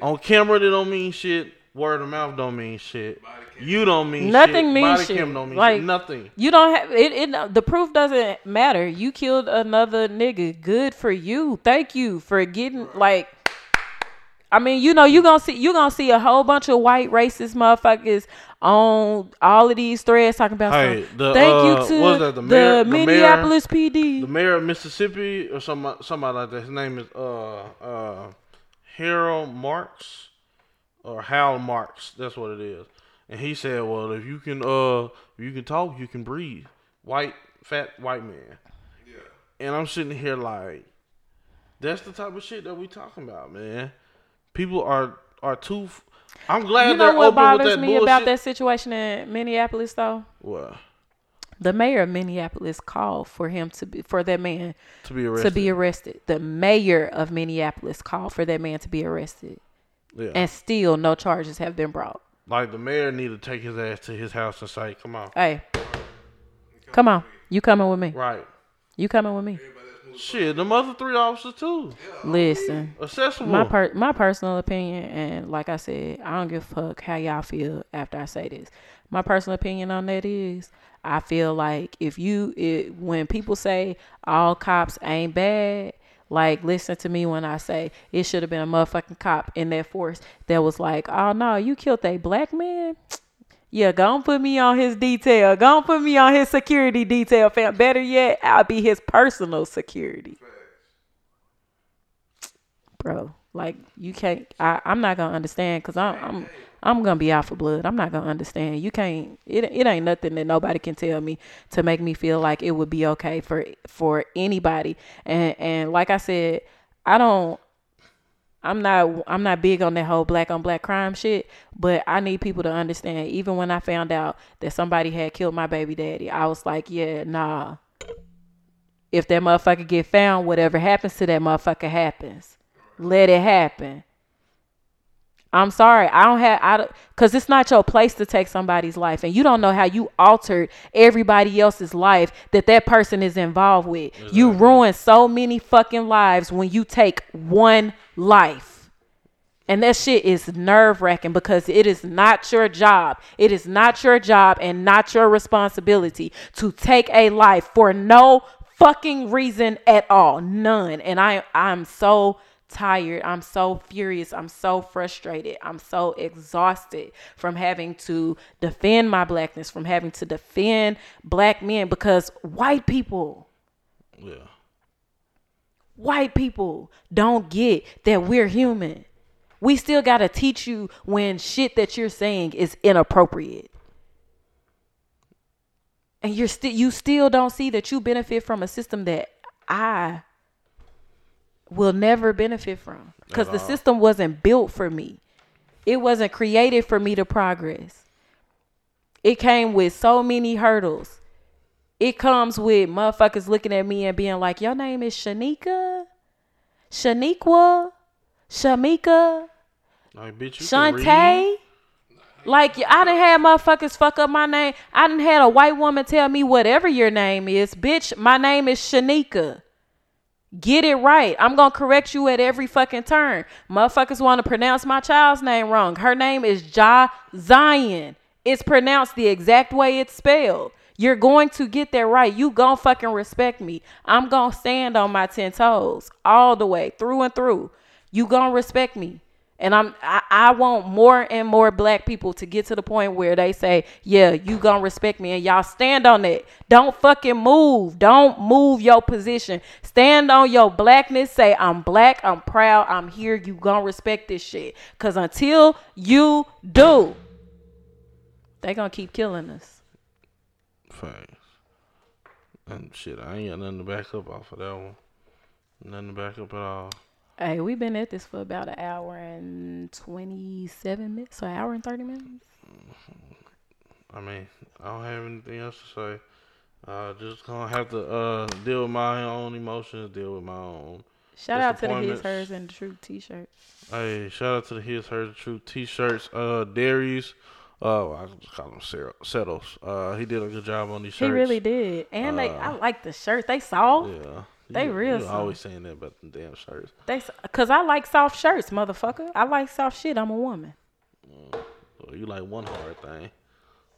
on camera, they don't mean shit. Word of mouth don't mean shit. You don't mean Nothing shit. means Body shit. cam don't mean Like- shit. Nothing. You don't have it, it. The proof doesn't matter. You killed another nigga. Good for you. Thank you for getting like. I mean, you know, you gonna see you gonna see a whole bunch of white racist motherfuckers on all of these threads talking about. Hey, the, Thank uh, you to what is that, the mayor- the mayor- Minneapolis PD. the mayor of Mississippi or somebody, somebody like that. His name is uh uh Harold Marx or Hal Marx. That's what it is. And he said, "Well, if you can uh if you can talk, you can breathe." White fat white man. Yeah. And I'm sitting here like, that's the type of shit that we talking about, man. People are are too. f- I'm glad You they're know what open bothers me bullshit. about that situation in Minneapolis, though? What? The mayor of Minneapolis called for him to be for that man To be arrested. to be arrested. The mayor of Minneapolis called for that man to be arrested, yeah. and still no charges have been brought. like the mayor need to take his ass to his house and say, "Come on." Hey, come on, you coming with me? Right. You coming with me? Shit, them other three officers too. Listen, Accessible. my per my personal opinion, and like I said, I don't give a fuck how y'all feel after I say this. My personal opinion on that is, I feel like if you, it, when people say all cops ain't bad, like listen to me when I say it should have been a motherfucking cop in that force that was like, oh no, you killed a black man. Yeah, go and put me on his detail. Go and put me on his security detail, fam. Better yet, I'll be his personal security bro. Like you can't. I, I'm not gonna understand because I'm I'm I'm gonna be out for blood. I'm not gonna understand. You can't. It it ain't nothing that nobody can tell me to make me feel like it would be okay for for anybody. And and like I said, I don't. I'm not I'm not big on that whole black on black crime shit, but I need people to understand. Even when I found out that somebody had killed my baby daddy, I was like, yeah, nah. If that motherfucker get found, whatever happens to that motherfucker happens. Let it happen. I'm sorry. I don't have I cuz it's not your place to take somebody's life and you don't know how you altered everybody else's life that that person is involved with. You ruin so many fucking lives when you take one life. And that shit is nerve wracking because it is not your job. It is not your job and not your responsibility to take a life for no fucking reason at all. None. And I I'm so tired. I'm so furious. I'm so frustrated. I'm so exhausted from having to defend my blackness, from having to defend black men because white people yeah. white people don't get that we're human. We still got to teach you when shit that you're saying is inappropriate. And you're still you still don't see that you benefit from a system that I will never benefit from cuz the system wasn't built for me. It wasn't created for me to progress. It came with so many hurdles. It comes with motherfuckers looking at me and being like, Your name is Shanika? Shaniqua? Shamika? Like, bitch, you can read. Shantae? Like I done had motherfuckers fuck up my name. I done had a white woman tell me whatever your name is. Bitch, my name is Shanika. Get it right. I'm gonna correct you at every fucking turn. Motherfuckers want to pronounce my child's name wrong. Her name is Ja Zion. It's pronounced the exact way it's spelled. You're going to get that right. You gonna fucking respect me. I'm gonna stand on my ten toes all the way through and through. You gonna respect me. And I'm I, I want more and more black people to get to the point where they say, Yeah, you gonna respect me and y'all stand on it. Don't fucking move. Don't move your position. Stand on your blackness. Say, I'm black, I'm proud, I'm here. You gonna respect this shit. Cause until you do, they gonna keep killing us. Facts. And shit, I ain't got nothing to back up off of that one. Nothing to back up at all. Hey, we've been at this for about an hour and twenty seven minutes. So an hour and thirty minutes. I mean, I don't have anything else to say. Uh, just gonna have to uh deal with my own emotions, deal with my own. Shout out to the his, hers, and the truth T-shirts. Hey, shout out to the His Her the Truth t-shirts. Uh, Darius, uh, I just call him Settles. Uh, he did a good job on these shirts. He really did, and they. I Uh, like the shirt. They soft. Yeah. They you, real You soft. always saying that about the damn shirts. They, cause I like soft shirts, motherfucker. I like soft shit. I'm a woman. So you like one hard thing.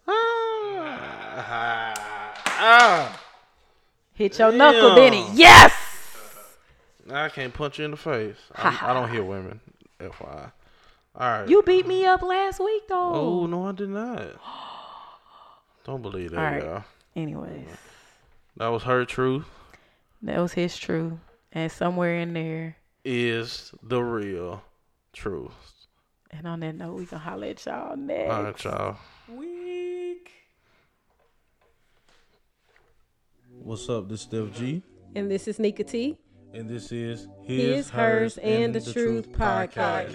Ah, ah. Hit your knuckle, Benny. Yes. I can't punch you in the face. I don't hear women. FYI. All right. You beat me up last week though. Oh no, I did not. Don't believe that, All right. y'all. Anyways, That was her truth. That was his truth, and somewhere in there. Is the real truth. And on that note, we gonna holler at y'all next All right, y'all. week. What's up? This is Steph G, And this is Nika T. and this is His, Hers, and the Truth podcast.